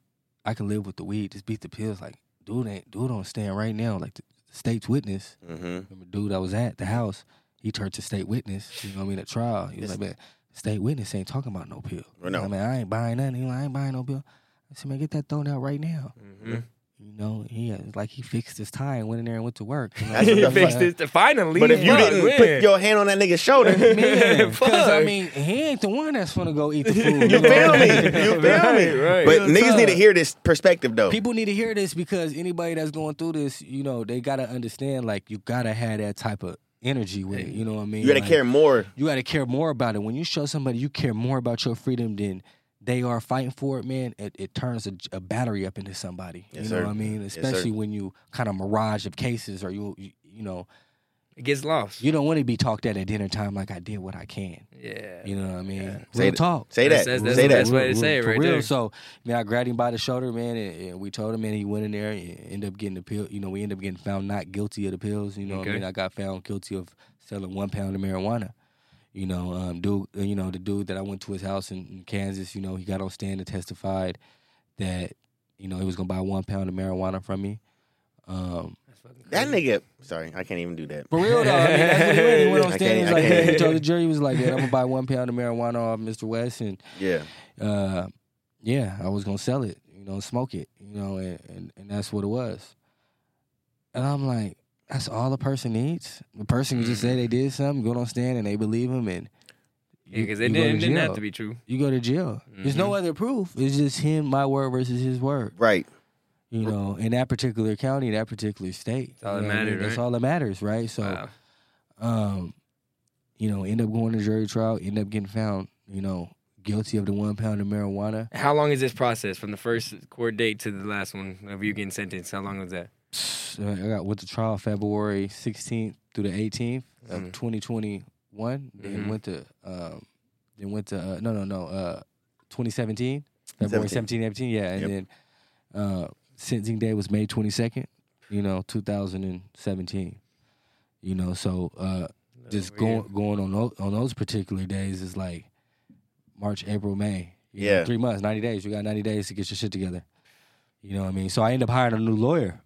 I can live with the weed. Just beat the pills. Like, dude ain't dude don't stand right now. Like, the state's witness. Mm-hmm. Remember, dude, I was at the house. He turned to state witness. You know what I mean? At trial, he was Yes. like, man, state witness ain't talking about no pill. Well, no. I mean, I ain't buying nothing. He like, I ain't buying no pill. I said, man, get that thrown out right now. Mhm. You know, he it's like he fixed his tie and went in there and went to work. You know? He fixed it finally. But if you didn't man. put your hand on that nigga's shoulder, because I mean, he ain't the one that's gonna go eat the food. you feel me? You feel me? Right, right. But niggas need to hear this perspective though. People need to hear this because anybody that's going through this, you know, they gotta understand. Like, you gotta have that type of energy with it. You know what I mean? you gotta Like, care more. You gotta care more about it. When you show somebody you care more about your freedom than they are fighting for it, man, it, it turns a, a battery up into somebody. Yes, you know sir. what I mean? Yes. Especially when you kind of mirage of cases, or you, you, you know, it gets lost. you don't want to be talked at at dinner time like I did what I can. yeah. You know what I mean? Real Say that- talk. Say that. That's- that's- say the that. best way to say it for real. there. So, man, I grabbed him by the shoulder, man, and, and we told him, and he went in there and ended up getting the pill. You know, we ended up getting found not guilty of the pills. You know, what I mean, I got found guilty of selling one pound of marijuana. You know, um, dude, uh, you know, the dude that I went to his house in, in Kansas. You know, he got on stand and testified that you know he was gonna buy one pound of marijuana from me. Um, That nigga. Sorry, I can't even do that. for real though, I mean, that's what he went. He went on stand. He was like, I man, he told the jury, he was like, man, I'm gonna buy one pound of marijuana off Mr. West, and Yeah. uh, yeah, I was gonna sell it, you know, smoke it, you know, and, and, and that's what it was. And I'm like, that's all a person needs. The person can just say they did something, go on stand, and they believe them, and Yeah, because you it go to didn't, didn't have jail. to be true. You go to jail. There's no other proof. It's just him, my word versus his word. Right. You know, in that particular county, that particular state. That's all You that know what I mean? mattered, That's right? all that matters, right? So, Wow. um, you know, end up going to jury trial, end up getting found, you know, guilty of the one pound of marijuana. How long is this process from the first court date to the last one of you getting sentenced? How long was that? I got went to trial February 16th through the 18th of Mhm. 2021. Then Mhm. went to um, then went to uh, no no no uh, 2017 February 17 18 yeah, and Yep. then uh, sentencing day was May 22nd. You know, 2017. You know, so uh, just going going on those, on those particular days is like March, April, May. You know, Yeah. three months, 90 days. You got 90 days to get your shit together. You know what I mean? So I end up hiring a new lawyer.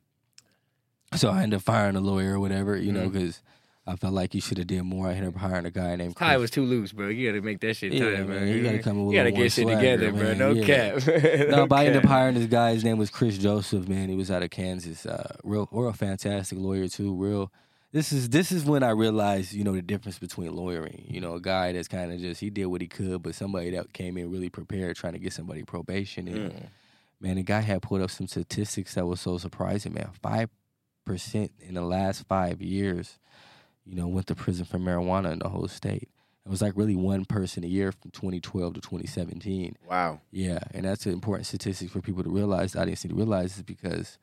So I ended up firing a lawyer or whatever, you know, because I felt like you should have did more. I ended up hiring a guy named Tie Chris. was too loose, bro. You got to make that shit Yeah, tight, man, man. you gotta come in with You gotta get shit swagger, together, bro. No yeah. cap. no, but I ended up hiring this guy. His name was Chris Joseph. Man, he was out of Kansas. Uh, real, real fantastic lawyer too. Real. This is this is when I realized, you know, the difference between lawyering. You know, a guy that's kind of just he did what he could, but somebody that came in really prepared, trying to get somebody probation. And man, the guy had put up some statistics that was so surprising. Man, five percent in the last five years, you know, went to prison for marijuana in the whole state. It was like really one person a year from 2012 to 2017. Wow. Yeah, and that's an important statistic for people to realize. The audience need to realize is because,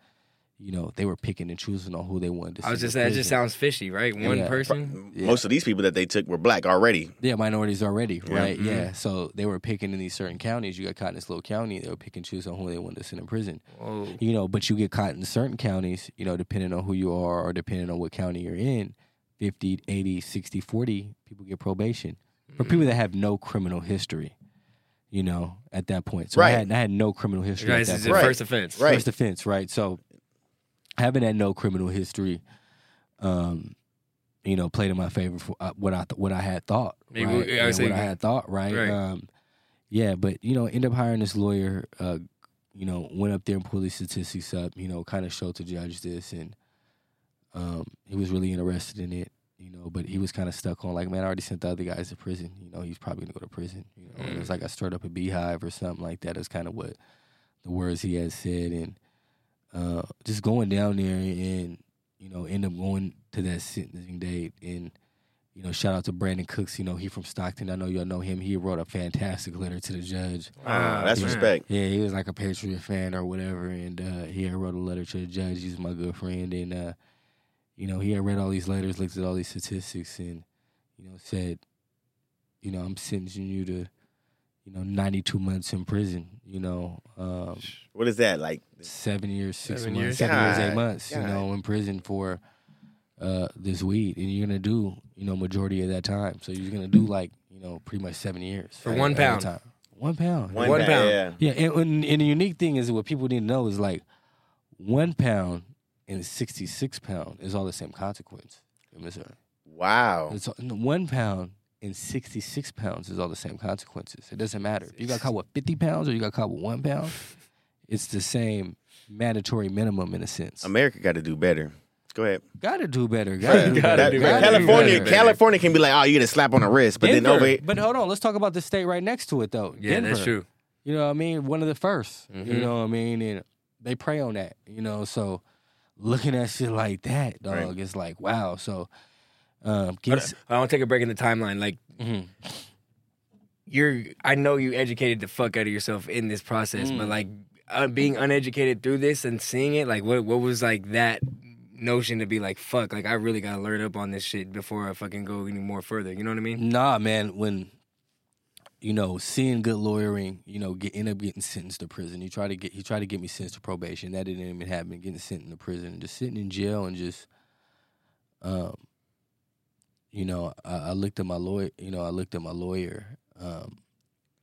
you know, they were picking and choosing on who they wanted to. I was just to that just sounds fishy, right? One Yeah. person. Yeah. Most of these people that they took were black already. yeah minorities already, Yeah. right? Mhm. Yeah, so they were picking in these certain counties. You got caught in this little county. They were picking and choosing on who they wanted to send in prison. Whoa. You know, but you get caught in certain counties. You know, depending on who you are or depending on what county you're in, 50, 80, 60, 40 people get probation for people that have no criminal history. You know, at that point, so I Right. had I had no criminal history. Guys, at it's that the point. Right. first offense. Right. first offense, right? So having that no criminal history, um, you know, played in my favor for uh, what I th- what I had thought, Maybe right? I what I had thought, right? Right. Um, yeah, but you know, end up hiring this lawyer. Uh, you know, went up there and pulled these statistics up. You know, kind of showed the judge this, and um, he was really interested in it. You know, but he was kind of stuck on like, man, I already sent the other guys to prison. You know, he's probably gonna go to prison. You know, and it was like I stirred up a beehive or something like. That's kind of what the words he had said, and uh, just going down there and you know end up going to that sentencing date and you know shout out to Brandon Cooks. You know he from Stockton. I know y'all know him. He wrote a fantastic letter to the judge. Wow, that's man. respect. Yeah, he was like a Patriot fan or whatever, and uh, he had wrote a letter to the judge. He's my good friend, and uh, you know he had read all these letters, looked at all these statistics, and you know said, you know, I'm sentencing you to, you know, 92 months in prison. You know, um, What is that like? seven years, six Seven months, years? seven years, eight months. You know, in prison for uh, this weed, and you're gonna do, you know, majority of that time. So you're gonna do like, you know, pretty much seven years For at- one at a pound. time. One pound. One, One pound. pound. Yeah. Yeah, and, and, and the unique thing is what people need to know is like one pound and 66 pound is all the same consequence. in Missouri. Wow. It's one pound and 66 pounds is all the same consequences. It doesn't matter. If you got caught with 50 pounds or you got caught with one pound, it's the same mandatory minimum in a sense. America got to do better. Go ahead. Gotta do better. Gotta do better. do better. California, better. California can be like, oh, you get a slap on the wrist, but then over here, But hold on, let's talk about the state right next to it though. Yeah, that's true. You know what I mean? One of the 1st You Mhm. know what I mean? And they prey on that, you know. So looking at shit like that, dog, Right. it's like, wow. So um I want to take a break in the timeline. Like Mhm. you're, I know you educated the fuck out of yourself in this process, but Mm. like uh, being uneducated through this and seeing it, like what what was like that notion to be like, fuck, like I really gotta learn up on this shit before I fucking go any more further. You know what I mean? Nah, man. When you know, seeing good lawyering, you know, get end up getting sentenced to prison. He tried to get he tried to get me sentenced to probation. That didn't even happen. Getting sentenced to prison, just sitting in jail and just, um, you know, I, I looked at my lawyer. You know, I looked at my lawyer. Um,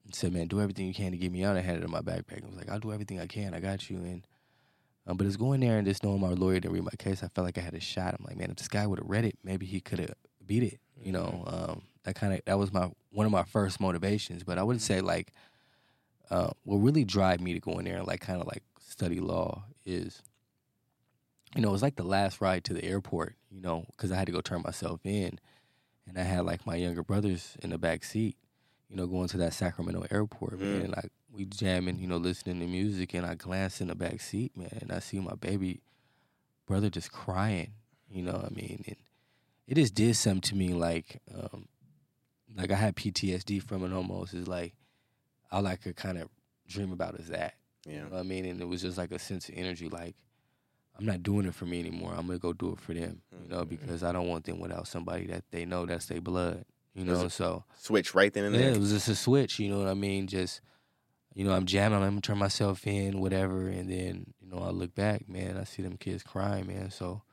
and said, "Man, do everything you can to get me out." I had it in my backpack. I was like, "I'll do everything I can. I got you." And um, but it's going there and just knowing my lawyer didn't read my case. I felt like I had a shot. I'm like, man, if this guy would have read it, maybe he could have beat it. You know, um, that kind of that was my one of my first motivations. But I would say like, uh, what really drive me to go in there and like kind of like study law is, you know, it was like the last ride to the airport. You know, because I had to go turn myself in, and I had like my younger brothers in the back seat. You know, going to that Sacramento airport, man, Mm. and I we jamming, you know, listening to music, and I glance in the back seat, man, and I see my baby brother just crying. You know what I mean? And it just did something to me like um like I had PTSD from it almost. It's like all I could kind of dream about is that. yeah. You know what I mean? And it was just like a sense of energy like I'm not doing it for me anymore. I'm gonna go do it for them. You know, because I don't want them without somebody that they know that's their blood. You know, so switch right then and yeah, there. it was just a switch. You know what I mean? Just you know, I'm jamming. I'm gonna turn myself in, whatever, and then you know, I look back, man. I see them kids crying, man. So,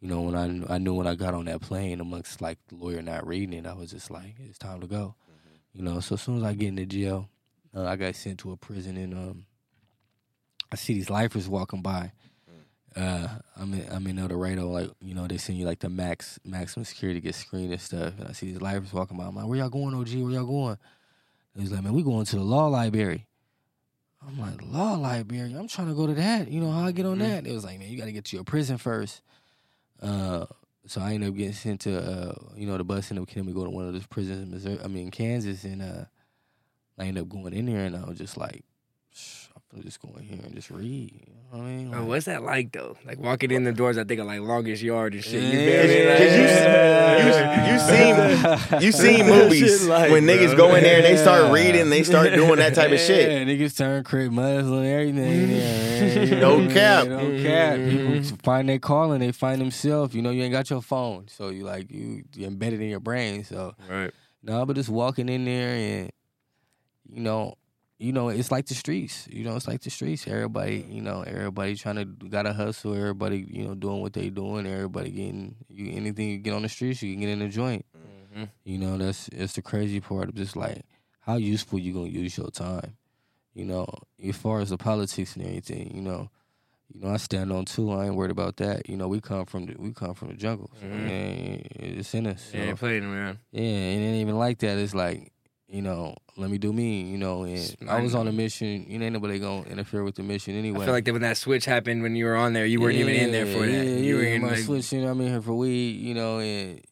you know, when I I knew when I got on that plane, amongst like the lawyer not reading it, I was just like, it's time to go. You know, so as soon as I get into jail, uh, I got sent to a prison, and um, I see these lifers walking by. Uh, I'm in I'm in El Dorado, like you know they send you like the max maximum security to get screened and stuff. And I see these lifers walking by. I'm like, where y'all going, OG? Where y'all going? He's like, man, we going to the law library. I'm like, law library? I'm trying to go to that. You know how I get on that? It was like, man, you got to get to your prison first. Uh, so I ended up getting sent to, uh, you know, the bus ended up killing me go to one of those prisons in Missouri, I mean, Kansas, and uh, I ended up going in there, and I was just like, "Shh, I'm just going here and just read. You know what I mean? Oh, what's that like though? Like walking in the doors, I think of like longest yard and shit. You Yeah. feel me? Like, Cause you, you, you seen you seen movies like, when bro. niggas go in there and they start reading, they start doing that type of shit. Yeah, niggas turn crib Muslim, everything. Yeah. No cap. No cap. People mm-hmm. find their calling, they find themselves. You know, you ain't got your phone, so you like you you embedded in your brain. So Right. no, but just walking in there and you know, you know, it's like the streets. You know, it's like the streets. Everybody, you know, everybody trying to gotta hustle. Everybody, you know, doing what they doing. Everybody getting you anything you get on the streets, you can get in the joint. Mhm. You know, that's it's the crazy part of just like how useful you gonna use your time. You know, as far as the politics and everything, you know, you know, I stand on two. I ain't worried about that. You know, we come from the, we come from the jungle. Mhm. yeah, it's in us. So, Yeah, playing around. yeah, and it ain't even like that. It's like, you know, let me do me, you know, and I was on a mission, you know, ain't nobody gonna interfere with the mission anyway. I feel like that when that switch happened when you were on there, you weren't even in there for Yeah, that. Yeah, you were in my like, switch, you know, I'm in here for weed, you know, and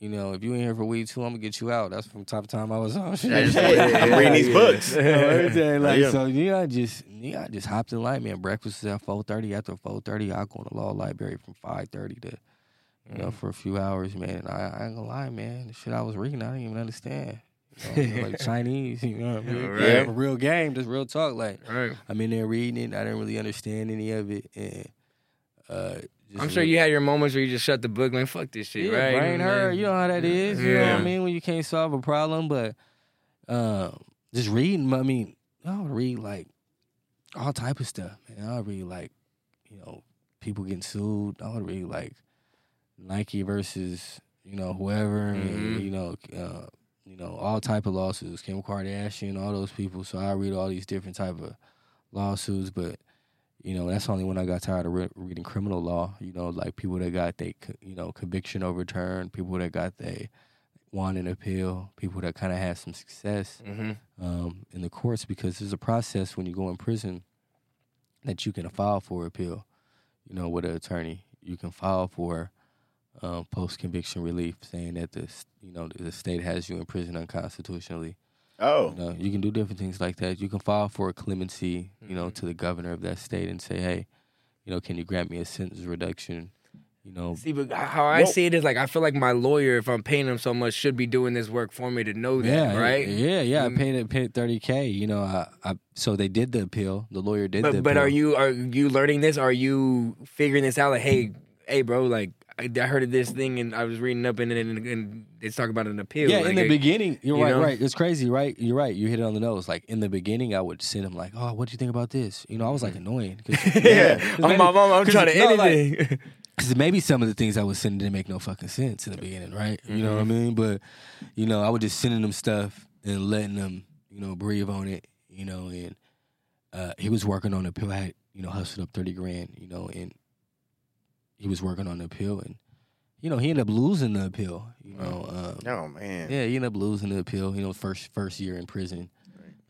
you know, if you ain't here for weed too, I'm gonna get you out. That's from time to time I was on. I'm reading these books. You know, everything like Yeah. so. Yeah, I just yeah, I just hopped in line, man. Breakfast is at four thirty. After four thirty, I go to the law library from five thirty to you know mm. for a few hours, man. And I, I ain't gonna lie, man. The shit I was reading, I didn't even understand. You know, like Chinese, you know, what I mean? Right. Yeah, real game, just real talk. Like right. I'm in there reading it, I didn't really understand any of it, and uh, just I'm sure you had your moments where you just shut the book, like fuck this shit, yeah, right? brain hurt. You know how that is. You know what I mean? When you can't solve a problem, but um, just reading. I mean, I would read like all type of stuff. Man, I would read like you know people getting sued. I would read like Nike versus you know whoever, and Mhm. you know. Uh, you know, all type of lawsuits, Kim Kardashian, all those people. So I read all these different type of lawsuits, but You know, that's only when I got tired of re- reading criminal law. You know, like people that got they you know conviction overturned, people that got they won an appeal, people that kind of had some success Mm-hmm. um, in the courts because there's a process when you go in prison that you can file for appeal. You know, with an attorney, you can file for um, post conviction relief, saying that the you know the state has you in prison unconstitutionally. Oh, You know, you can do different things like that. You can file for a clemency, you know, Mhm. to the governor of that state and say, hey, you know, can you grant me a sentence reduction? You know, See, but how I Well- see it is like I feel like my lawyer, if I'm paying him so much, should be doing this work for me to know that, yeah, right? Yeah, yeah. I Mm. paid it, paid thirty k. You know, I, I so they did the appeal. The lawyer did the But appeal. but are you are you learning this? Are you figuring this out? Like, hey, hey, bro, like I, I heard of this thing and I was reading up in it and, and it's talking about an appeal. Yeah, like, in the beginning, you're you right, know? right. It's crazy, right? You're right. You hit it on the nose. Like in the beginning, I would send him like, "Oh, what do you think about this?" You know, I was like annoying. Cause, yeah, 'cause I'm, maybe- I'm, I'm, trying to no, like, anything. 'cause maybe some of the things I was sending didn't make no fucking sense in the beginning, right? You know what I mean? But you know, I was just sending them stuff and letting them, you know, breathe on it. You know, and uh, he was working on a pill. I had, you know, hustled up thirty grand. You know, and he was working on the appeal, and you know, he ended up losing the appeal. You know, um, oh man. yeah, he ended up losing the appeal. You know, first first year in prison,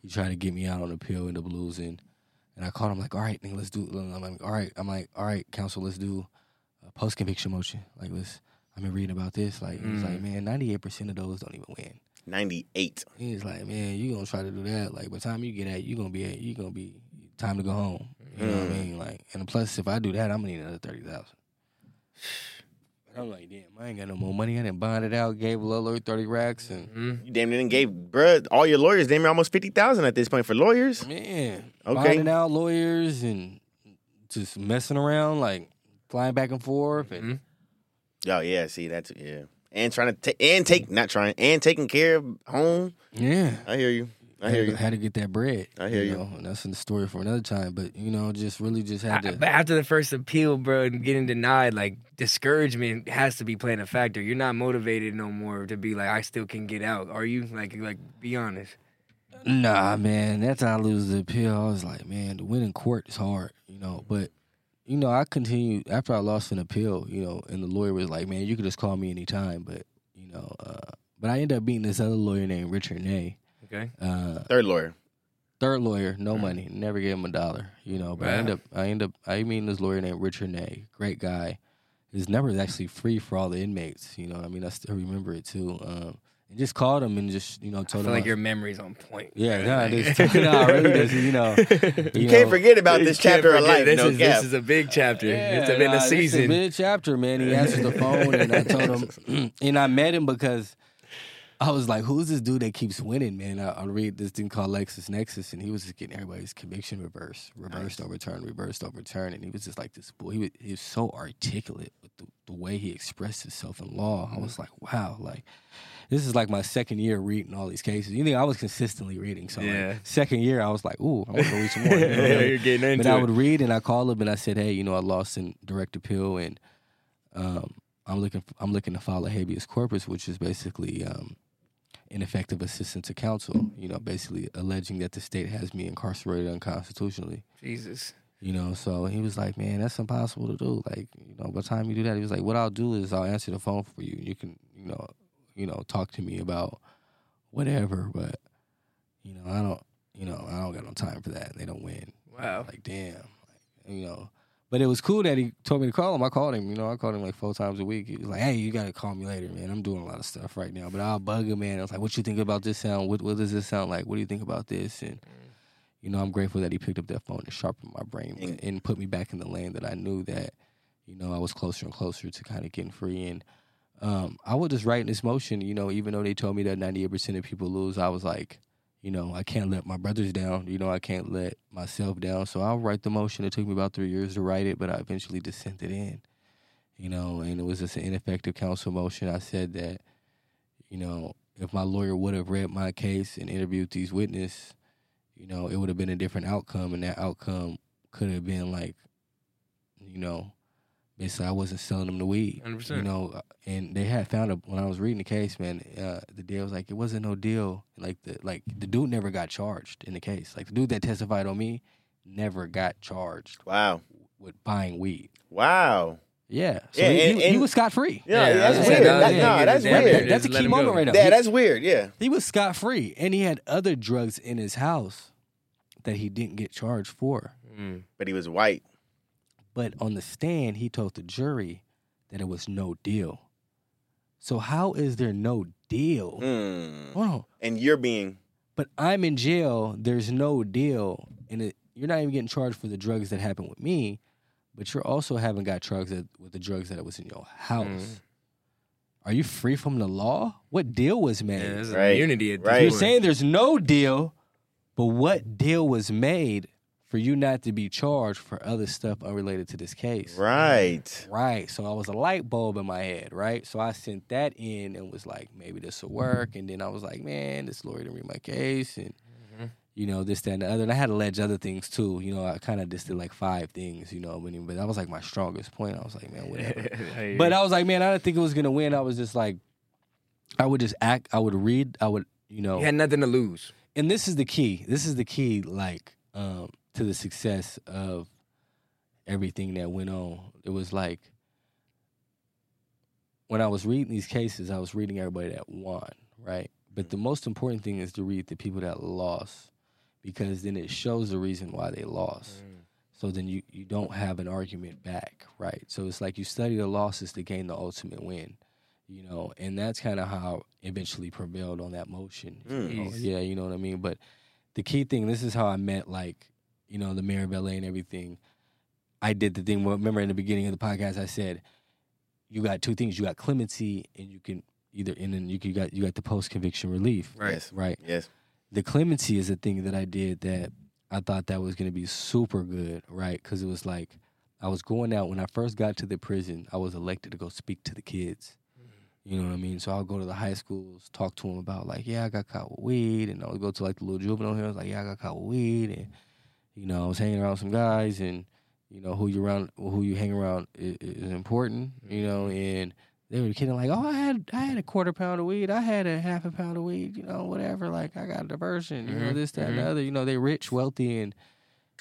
he tried to get me out on the appeal, ended up losing. And I called him like, all right, nigga, let's do. I'm like, all right, I'm like, all right, counsel, let's do a post conviction motion. Like, let's. I've been reading about this. Like, he's like, man, 98 percent of those don't even win. Ninety-eight. He's like, man, you gonna try to do that. Like, by the time you get at, you gonna be at, you gonna be time to go home. You know what I Mm. mean? Like, and plus, if I do that, I'm gonna need another thirty thousand. I'm like, damn, I ain't got no more money. I didn't bond it out, gave a little thirty racks, and Mhm. You damn near done gave, bruh, all your lawyers damn near almost fifty thousand at this point for lawyers. Man, Okay. finding out lawyers and just messing around, like flying back and forth, and Mhm. Oh yeah, see that's yeah, and trying to take and take not trying and taking care of home. yeah, I hear you. I had, hear to, you. had to get that bread. I hear you. Know, and that's in the story for another time. But you know, just really just had I- to. but after the first appeal, bro, and getting denied, like discouragement has to be playing a factor. You're not motivated no more to be like, I still can get out. Are you? Like, like, be honest. Nah, man. That time I lose the appeal, I was like, man, to win in court is hard, you know. But you know, I continued after I lost an appeal, you know, and the lawyer was like, man, you could just call me anytime. But you know, uh, but I ended up beating this other lawyer named Richard Ney. Okay. Uh, Third lawyer. third lawyer, no money, never gave him a dollar, you know. But I end up, I end up, I mean this lawyer named Richard Ney, great guy. His number is actually free for all the inmates, you know. I mean, I still remember it too. Um, and just called him and just, you know, I told feel him like I- your memory's on point. Yeah, bro. nah, Like- this, nah, really, this is, you know, You, can't forget about this chapter of life. This no is cap. this is a big chapter. it's Yeah, been nah, a this season. a big chapter, man. He answered the phone, and I told him, and I met him because I was like, "Who's this dude that keeps winning, man?" I, I read this thing called LexisNexis, and he was just getting everybody's conviction reversed, reversed, overturned, reversed, overturned, and he was just like this boy. He was, he was so articulate with the, the way he expressed himself in law. I was like, "Wow!" Like this is like my second year reading all these cases. You know, I was consistently reading, so Yeah. like, second year, I was like, "Ooh, I want to read some more." You know I? You're getting into But I would read and I called him and I said, "Hey, you know, I lost in direct appeal and um, I'm looking I'm looking to file a habeas corpus, which is basically um, ineffective assistance to counsel. You know, basically alleging that the state has me incarcerated unconstitutionally. Jesus. You know, so he was like, "Man, that's impossible to do. Like, you know, by the time you do that, he was like, what I'll do is I'll answer the phone for you. You can, you know, you know, talk to me about whatever, but you know, I don't, you know, I don't got no time for that. They don't win." Wow. Like, damn. Like, you know. But it was cool that he told me to call him. I called him. You know, I called him like four times a week. He was like, "Hey, you got to call me later, man. I'm doing a lot of stuff right now, but I'll bug him, man." I was like, "What you think about this sound? What what does this sound like? What do you think about this?" And you know, I'm grateful that he picked up that phone and sharpened my brain and, and put me back in the lane that I knew that, you know, I was closer and closer to kind of getting free. And um, I was just writing this motion, you know, even though they told me that 98% of people lose, I was like, you know, I can't let my brothers down. You know, I can't let myself down. So I'll write the motion. It took me about three years to write it, but I eventually just sent it in. You know, and it was just an ineffective counsel motion. I said that, you know, if my lawyer would have read my case and interviewed these witnesses, you know, it would have been a different outcome, and that outcome could have been like, you know, basically I wasn't selling them the weed. 100%. You know, uh, and they had found a when I was reading the case, man. Uh, the deal was like it wasn't no deal. Like the like the dude never got charged in the case. Like the dude that testified on me never got charged Wow. with buying weed. Wow. Yeah, so Yeah, he, and- he- he was scot free. Yeah, Yeah, that's I weird. saying, That- yeah, nah, yeah, that's yeah, weird. yeah. That's a key moment go. right now. Yeah, He- that's weird. Yeah. He was scot free, and he had other drugs in his house that he didn't get charged for. Mm. But he was white. But on the stand, he told the jury that it was no deal. So how is there no deal? Hold on. And you're being But I'm in jail. There's no deal, and it, you're not even getting charged for the drugs that happened with me. But you're also haven't got drugs that, with the drugs that was in your house. Mm. Are you free from the law? What deal was made? Yeah, Right. immunity Right. You're saying there's no deal, but what deal was made for you not to be charged for other stuff unrelated to this case? right. Right. So I was a light bulb in my head, right? So I sent that in and was like, maybe this will work. And then I was like, man, this lawyer didn't read my case and you know, this, that, and the other. And I had to alleged other things too. You know, I kind of just did like five things, you know, but, that was like my strongest point. I was like, man, whatever. But I was like, man, I didn't think it was gonna win. I was just like, I would just act. I would read. I would, you know. you had nothing to lose. and this is the key. This is the key, like, um, to the success of everything that went on. It was like when I was reading these cases, I was reading everybody that won, right? But the most important thing is to read the people that lost, because then it shows the reason why they lost. So then you, you don't have an argument back, right? So it's like you study the losses to gain the ultimate win, you know, and that's kind of how I eventually prevailed on that motion. you Mm. know? Yeah, you know what I mean? But the key thing, this is how I met, like, you know, the mayor of LA and everything. I did the thing, well, remember in the beginning of the podcast, I said, you got two things. You got clemency and you can either, and then you, can, you got you got the post conviction relief, Right. Yes. right? Yes. the clemency is a thing that I did that I thought that was going to be super good, right? Because it was like I was going out when I first got to the prison. I was elected to go speak to the kids. Mm-hmm. You know what I mean? So I'll go to the high schools, talk to them about like, yeah, I got caught with weed, and I'll go to like the little juvenile here. I was like, yeah, I got caught with weed, and you know, I was hanging around some guys, and you know, who you around, who you hang around is, is important. You know, and they were kidding like, oh, I had I had a quarter pound of weed, I had a half a pound of weed, you know, whatever. Like I got a diversion, you know, Mhm, this, that, and the mhm. other. You know, they rich, wealthy, and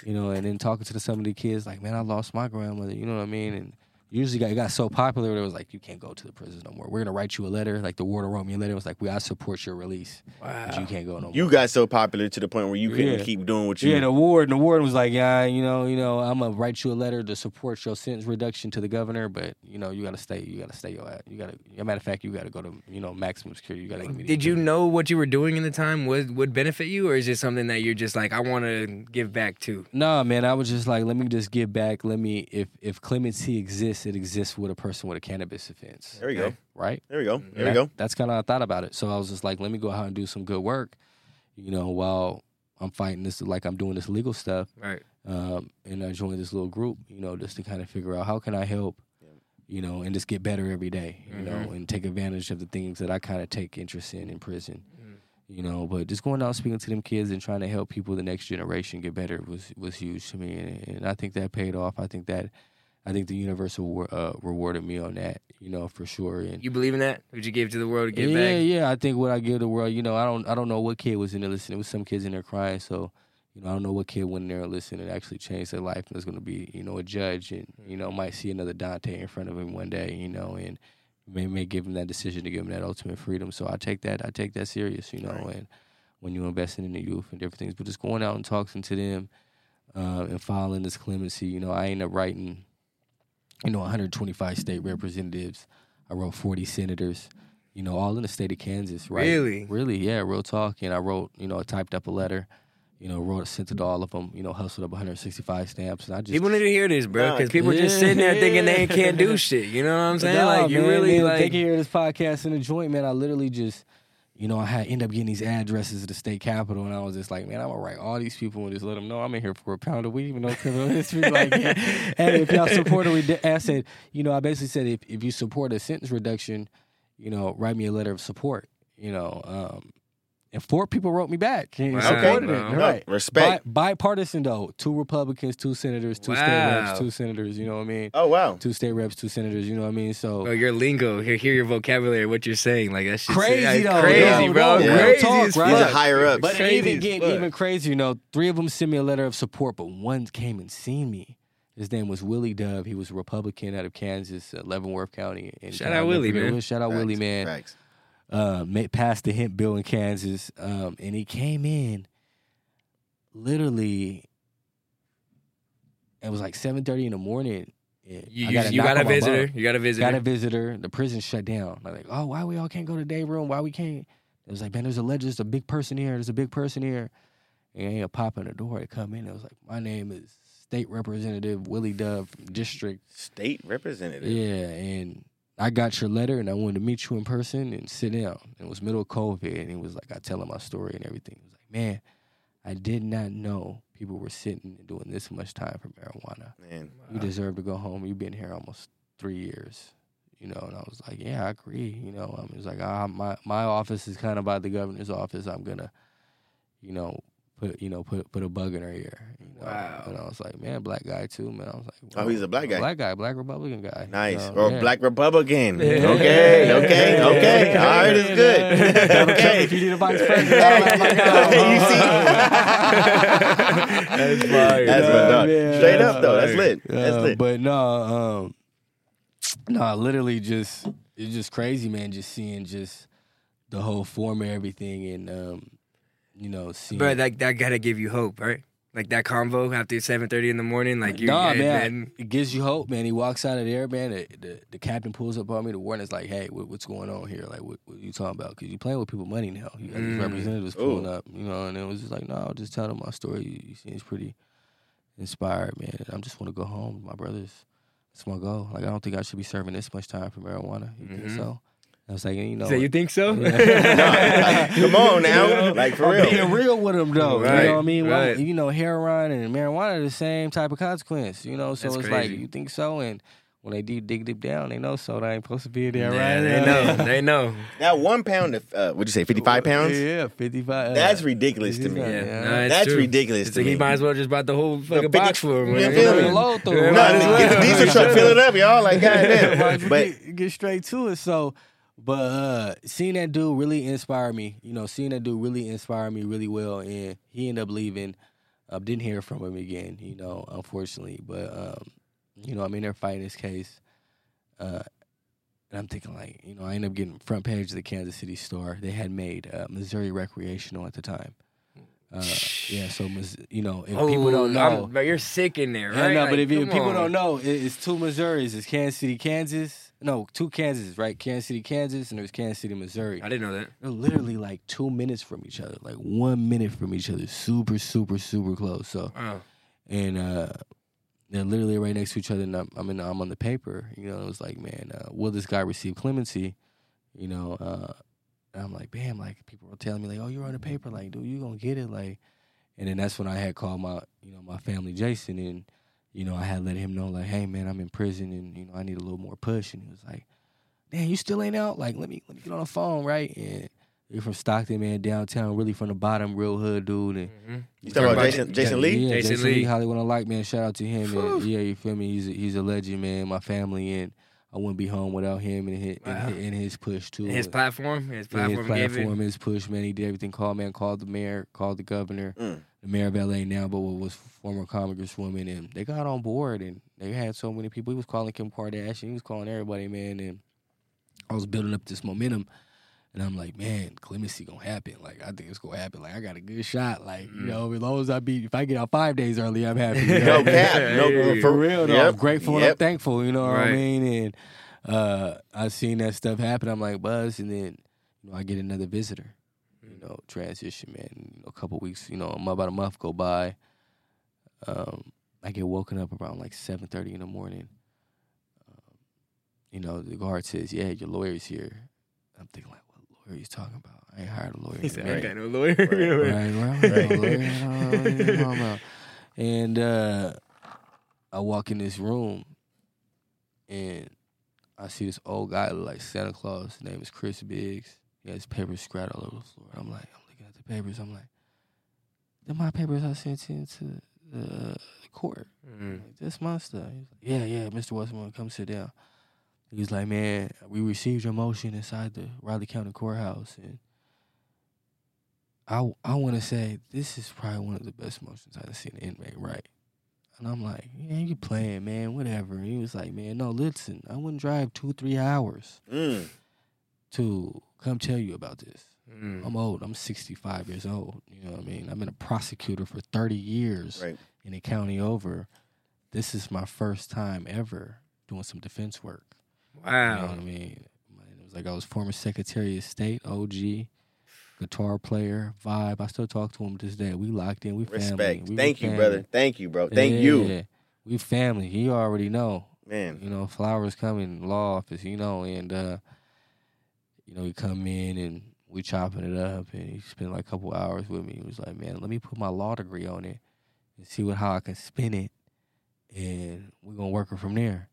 you know, and then talking to the, some of the kids like, man, I lost my grandmother. You know what I mean? And usually got, it got so popular, it was like, you can't go to the prison no more. We're gonna write you a letter. Like the warden wrote me a letter. It was like, we I support your release, but you can't go no more. You got so popular to the point where you couldn't Yeah. keep doing what you. Yeah, the warden. The warden was like, "Yeah, you know, you know, I'm gonna write you a letter to support your sentence reduction to the governor, but you know, you gotta stay. You gotta stay your. You gotta. As a matter of fact, you gotta go to you know maximum security. You gotta. give me these Did you things." know what you were doing in the time would would benefit you, or is it something that you're just like, I want to give back to? Nah, man. I was just like, let me just give back. Let me. If if clemency exists, it exists with a person with a cannabis offense, there we go. right? There we go. Mm-hmm. There we That- go. That's kind of how I thought about it. So I was just like, let me go out and do some good work, you know, while I'm fighting this, like I'm doing this legal stuff. Right. um, and I joined this little group, you know, just to kind of figure out how can I help, you know, and just get better every day, you know, and take advantage of the things that I kind of take interest in in prison, you know. But just going out speaking to them kids and trying to help people, the next generation get better was was huge to me, and, and I think that paid off. I think that. I think the universe uh, rewarded me on that, you know, for sure. And You believe in that? Would you give to the world to get yeah, back? yeah. Yeah. I think what I give the world, you know, I don't, I don't know what kid was in there listening. It was some kids in there crying, so you know, I don't know what kid went in there and listened and actually changed their life. And there's going to be, you know, a judge, and you know, might see another Donte in front of him one day, you know, and may may give him that decision to give him that ultimate freedom. So I take that, I take that serious, you know, Right. and when you're investing in the youth and different things, but just going out and talking to them uh, and filing this clemency, you know, I ended up writing, you know, 125 state representatives. I wrote 40 senators, you know, all in the state of Kansas, right? Really? Really, yeah, real talk. And I wrote, you know, I typed up a letter, you know, wrote, sent it to all of them, you know, hustled up 165 stamps. And I just. People need to hear this, bro, because people are just sitting there thinking they can't do shit. You know what I'm saying? Nah, like you man, really man, like. They can hear this podcast in the joint, man. I literally just, you know, I had end up getting these addresses to the state capitol, and I was just like, man, I'm gonna write all these people and just let them know I'm in here for a pound of weed, even no criminal history. Like, and if y'all support a I said, you know, I basically said if if you support a sentence reduction, you know, write me a letter of support, you know, um, and four people wrote me back and Wow. supported Okay. it. No, Right, respect. Bi- bipartisan though. Two Republicans, two senators, two state reps, two senators. You know what I mean? Oh wow. Two state reps, two senators. You know what I mean? So Oh, your lingo, hear, hear your vocabulary, what you're saying, like that shit. crazy though, crazy, yo, bro. no, real crazy talk, as right? These fuck. are higher ups. But Crazy even as getting fuck. even crazier, you know, three of them sent me a letter of support, but one came and seen me. His name was Willie Dove. He was a Republican out of Kansas, uh, Leavenworth County. And Shout uh, out I'll never Willie, man. Shout out Willie, man. Facts. Uh, ma- passed the hemp bill in Kansas, um, and he came in. Literally, it was like seven thirty in the morning. and You, you, got a you got a visitor. bunk. You got a visitor. Got a visitor. The prison shut down. I'm like, oh, why we all can't go to day room? Why we can't? It was like, man, there's a legend. There's a big person here. There's a big person here. And ain't a pop on the door to come in. It was like, my name is State Representative Willie Dove, District. State representative. Yeah, and I got your letter, and I wanted to meet you in person and sit down. It was middle of COVID, and it was like, I tell him my story and everything. He was like, man, I did not know people were sitting and doing this much time for marijuana. Man. You deserve to go home. You've been here almost three years, you know. And I was like, yeah, I agree. You know, I was like, ah, my my office is kind of by the governor's office. I'm gonna, you know, put you know put put a bug in her ear. You know? Wow. And I was like, man, black guy too, man. I was like, Oh, he's a black guy. black guy, black Republican guy. you Nice. know? Or Yeah. black Republican. Yeah. Okay, okay, okay. All right, it's good. Okay. if you need a vice president, I'm like, you see? That's fire. That's Yeah, my dog. man. Straight up though. That's lit. That's Uh, lit. But no, um, no, literally just it's just crazy, man. Just seeing just the whole form of everything, and um, you know, seeing. But that that gotta give you hope, right? Like that convo after seven thirty in the morning, like you, Nah, and man, then- it gives you hope, man. He walks out of there, man. The, the, the captain pulls up on me. The warden is like, "Hey, what, what's going on here? Like, what, what are you talking about? Because you playing with people money now. You got these Mm. representatives pulling Ooh. up, you know." And it was just like, "No, I'll just tell them my story. You, you seems pretty inspired, man. I just want to go home. My brothers. That's my goal. Like, I don't think I should be serving this much time for marijuana. You think Mhm. so?" I was like, you know, so you think so? Yeah. Come on now. Like for I'm real. being real with them though. you know what I mean? Well, right. you know, heroin and marijuana are the same type of consequence. You know, so That's it's crazy. like you think so, and when they dig dig deep down, they know so. They ain't supposed to be there, Yeah, right? they know. They know. That one pound of uh, what'd you say, fifty five pounds? Yeah, fifty five. That's ridiculous to me. Yeah. Yeah, Yeah. nah, it's That's true. ridiculous It's to like he might as well just bought the whole fucking 50 box for him. you feel me? Low through, No, might get the diesel truck, fill it up, y'all. Like goddamn. Might as But get, get straight to it. So, but uh seeing that dude really inspired me. You know, seeing that dude really inspired me really well, and he ended up leaving. I didn't hear from him again. You know, unfortunately, but um, you know, I'm in there fighting this case. Uh, and I'm thinking like, you know, I ended up getting front page of the Kansas City Star. They had made uh, Missouri recreational at the time. Uh, yeah, so you know, if people don't Oh, I'm- know, but you're sick in there, right? no, Like, but if, you- people on. don't know, it, it's two Missouris. It's Kansas City, Kansas. No, two Kansas, right? Kansas City, Kansas, and there's Kansas City, Missouri. I didn't know that. They're literally like two minutes from each other, like one minute from each other. Super, super, super close. So, Oh, and uh, they're literally right next to each other. And I'm, I'm, in, I'm on the paper. You know, it was like, man, uh, will this guy receive clemency? You know, uh, and I'm like, bam, like people were telling me like, oh, you're on the paper, like, dude, you gonna get it, like. And then that's when I had called my, you know, my family, Jason, and you know, I had let him know like, hey, man, I'm in prison, and you know, I need a little more push. And he was like, damn, you still ain't out? Like, let me let me get on the phone, right? And you're from Stockton, man, downtown, really from the bottom, real hood dude, and mhm. you talking about Jason Jason Lee? Yeah, Jason Jason, Lee. Lee. Hollywood Unlocked, man. Shout out to him. And yeah, you feel me? He's a, he's a legend, man. My family and I wouldn't be home without him and his, Wow. and, his, and his push too. his platform, his Yeah, platform, his gave platform, his push, man. He did everything. Called man, called the mayor, called the governor, Mm. The mayor of LA now, but was former congresswoman, and they got on board. And they had so many people. He was calling Kim Kardashian. He was calling everybody, man. And I was building up this momentum. And I'm like, man, clemency gonna happen. Like, I think it's gonna happen. Like, I got a good shot. Like, you know, as long as I beat, if I get out five days early, I'm happy. you know? No cap. No for real though. I'm Yep. grateful and I'm thankful. You know what I mean? And uh, I seen that stuff happen. I'm like, buzz, and then you know, I get another visitor. You know, transition, man. A couple weeks, you know, about a month go by. Um, I get woken up around like seven thirty in the morning. Um, you know, the guard says, "Yeah, your lawyer's here." I'm thinking like, "What lawyer are you talking about? I ain't hired a lawyer." He in a said, I ain't got no lawyer. Right, right, Right. no lawyer, no, what are you talking about? And uh, I walk in this room, and I see this old guy like Santa Claus. His name is Chris Biggs. He his papers scratched all over the floor. I'm like, I'm looking at the papers. I'm like, they're my papers I sent into the court. Mm. Like, that's my stuff. He's like, yeah, yeah, Mr. Westmoreland, come sit down. He was like, man, we received your motion inside the Riley County Courthouse, and I I want to say this is probably one of the best motions I've seen an inmate write. And I'm like, yeah, you playing, man, whatever. And he was like, man, no, listen, I wouldn't drive two, three hours Mm. to come tell you about this. Mm. I'm old. I'm 65 years old. You know what I mean? I've been a prosecutor for 30 years Right. in the county over. This is my first time ever doing some defense work. Wow. You know what I mean? It was like I was former Secretary of State, OG, guitar player, vibe. I still talk to him to this day. We locked in. We family. Respect. We Thank you, family. brother. Thank you, bro. Thank you, Yeah. We family. He already know. man. You know, flowers coming, law office, you know, and uh, you know, he come in and we chopping it up and he spent like a couple hours with me. He was like, Man, let me put my law degree on it and see what how I can spin it and we're gonna work it from there.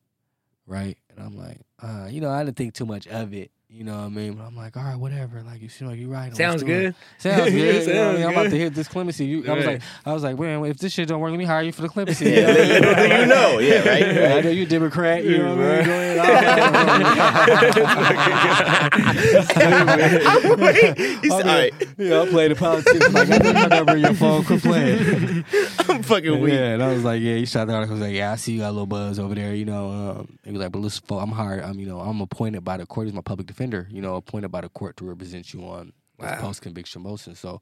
Right? And I'm like, uh, you know, I didn't think too much of it. You know what I mean? But I'm like, all right, whatever. Like you seem like you're right. Sounds good. Sounds good. you know what I mean? I'm about to hit this clemency. You, I was Right. like, I was like, man, if this shit don't work, let me hire you for the clemency. Yeah, you know you know. Yeah, right, Yeah, I know you a Democrat. You know what I mean? Go ahead. He said, all right, Yeah, I'll play the politics. Like, I know your number in your phone. Quit playing. I'm fucking weak. Yeah, and I was like, yeah, you shot the article. I was like, yeah, I see you got a little buzz over there. You know, um, he was like, but listen, I'm hired. I'm, you know, I'm appointed by the court. He's my public defender. You know, appointed by the court to represent you on this Wow. post conviction motion. So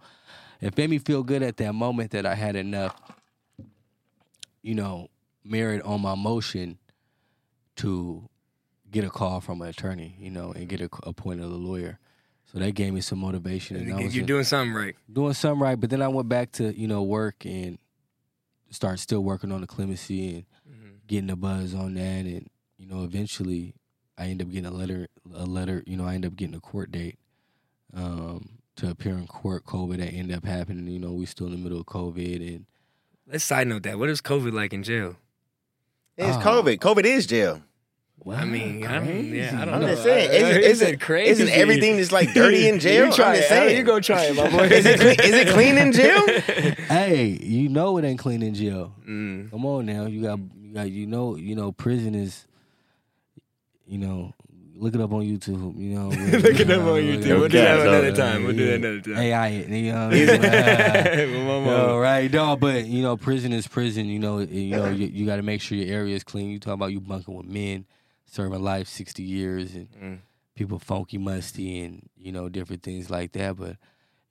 it made me feel good at that moment that I had enough, you know, merit on my motion to get a call from an attorney. You know, and get a, appointed a lawyer. So that gave me some motivation. And You're doing something right. doing something right. But then I went back to you know work and start still working on the clemency and mm-hmm. getting the buzz on that, and you know eventually I end up getting a letter. A letter, you know, I end up getting a court date um, to appear in court. COVID that ended up happening. You know, we still in the middle of COVID, and Let's side note that. What is COVID like in jail? It's Oh. COVID. COVID is jail. I mean, I don't, yeah, I don't I'm know. just saying, isn't, isn't, isn't crazy isn't everything that's like dirty in jail? You try I'm just it. Saying. You go try it, my boy. is it clean, is it clean in jail? hey, you know it ain't clean in jail. Mm. Come on now, you got you got you know you know prison is, you know. Look it up on YouTube. You know, Look it up on YouTube. We'll do that another time. We'll do that another time. AI it. You know what I mean? Well, my No, mama. right? No, but you know, prison is prison. You know, you know, you, you got to make sure your area is clean. You talk about you bunking with men, serving life sixty years, and Mm. people funky, musty, and you know, different things like that. But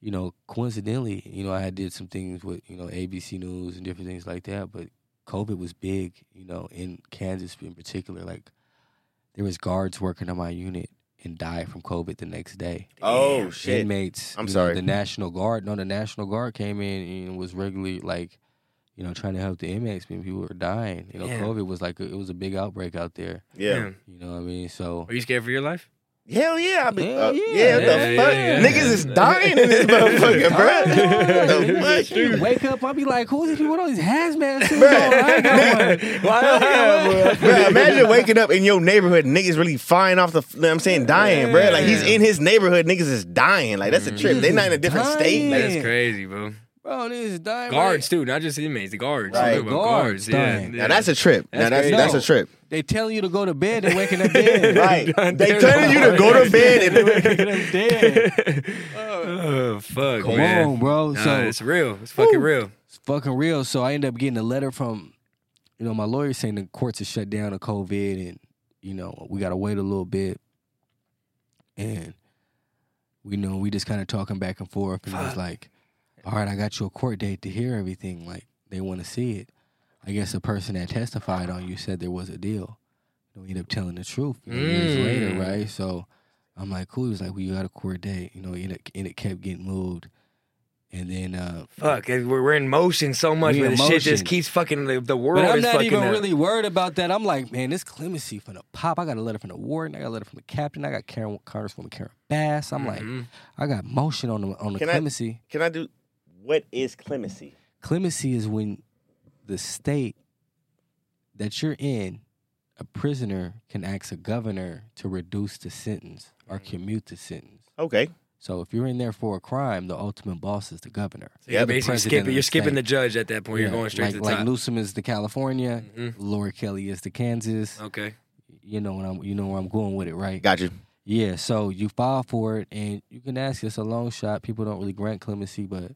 you know, coincidentally, you know, I had did some things with you know ABC News and different things like that. But COVID was big, you know, in Kansas in particular. Like there was guards working on my unit and died from COVID the next day Oh shit! inmates. I'm you know, sorry. the National Guard. No, the National Guard came in and was regularly like, you know, trying to help the inmates. I mean, people were dying. You know, Yeah. COVID was like a, it was a big outbreak out there. Yeah. Damn. You know what I mean? So Are you scared for your life? Hell yeah! I be, Hell uh, yeah. yeah, what the Yeah, fuck? yeah, yeah. Niggas is dying in this motherfucker, bro. the fuck? Wake up, I'll be like, who's these people with all these hazmat suits on? I ain't got one. Why Bro, imagine waking up in your neighborhood, niggas really flying off the. You know what I'm saying, dying, bro. Like he's in his neighborhood, niggas is dying. Like that's a trip. They're not in a different state. Dying. Like, That's crazy, bro. Bro, this is dying. Guards too, not just inmates. The guards. Right. I'm talking about Guards, guards. Yeah. now that's a trip. now That's that's crazy. that's a trip. They telling you to go to bed and waking up dead. Right. They telling you to go to bed and waking up dead. oh fuck, Come man. on, bro. Nah, so it's real. It's fucking real. It's fucking real. So I end up getting a letter from, you know, my lawyer saying the courts are shut down to COVID and, you know, we got to wait a little bit. And, we know, we just kind of talking back and forth. And it was like, all right, I got you a court date to hear everything. Like, they want to see it. I guess the person that testified on you said there was a deal. You ended up telling the truth you know, years Mm. later, right? So I'm like, cool. He was like, well, you got a court date. You know, and it, and it kept getting moved. And then, uh, Fuck, we're, in motion so much, but the shit just keeps fucking the, the world But I'm not even up. really worried about that. I'm like, man, this clemency from the pop. I got a letter from the warden. I got a letter from the captain. I got Karen Congresswoman Karen Bass. I'm like, Mhm. I got motion on the on the Can I- clemency. Can I do? What is clemency? Clemency is when the state that you're in, a prisoner can ask a governor to reduce the sentence or commute the sentence. Okay. So if you're in there for a crime, the ultimate boss is the governor. So you're Yeah, basically skipping. You're the skipping the judge at that point. You're going straight like, to the like top. Newsom is the California, Mhm. Laura Kelly is the Kansas. Okay. You know what I'm you know where I'm going with it, right? Got you. Yeah, so you file for it, and you can ask. It's a long shot. People don't really grant clemency, but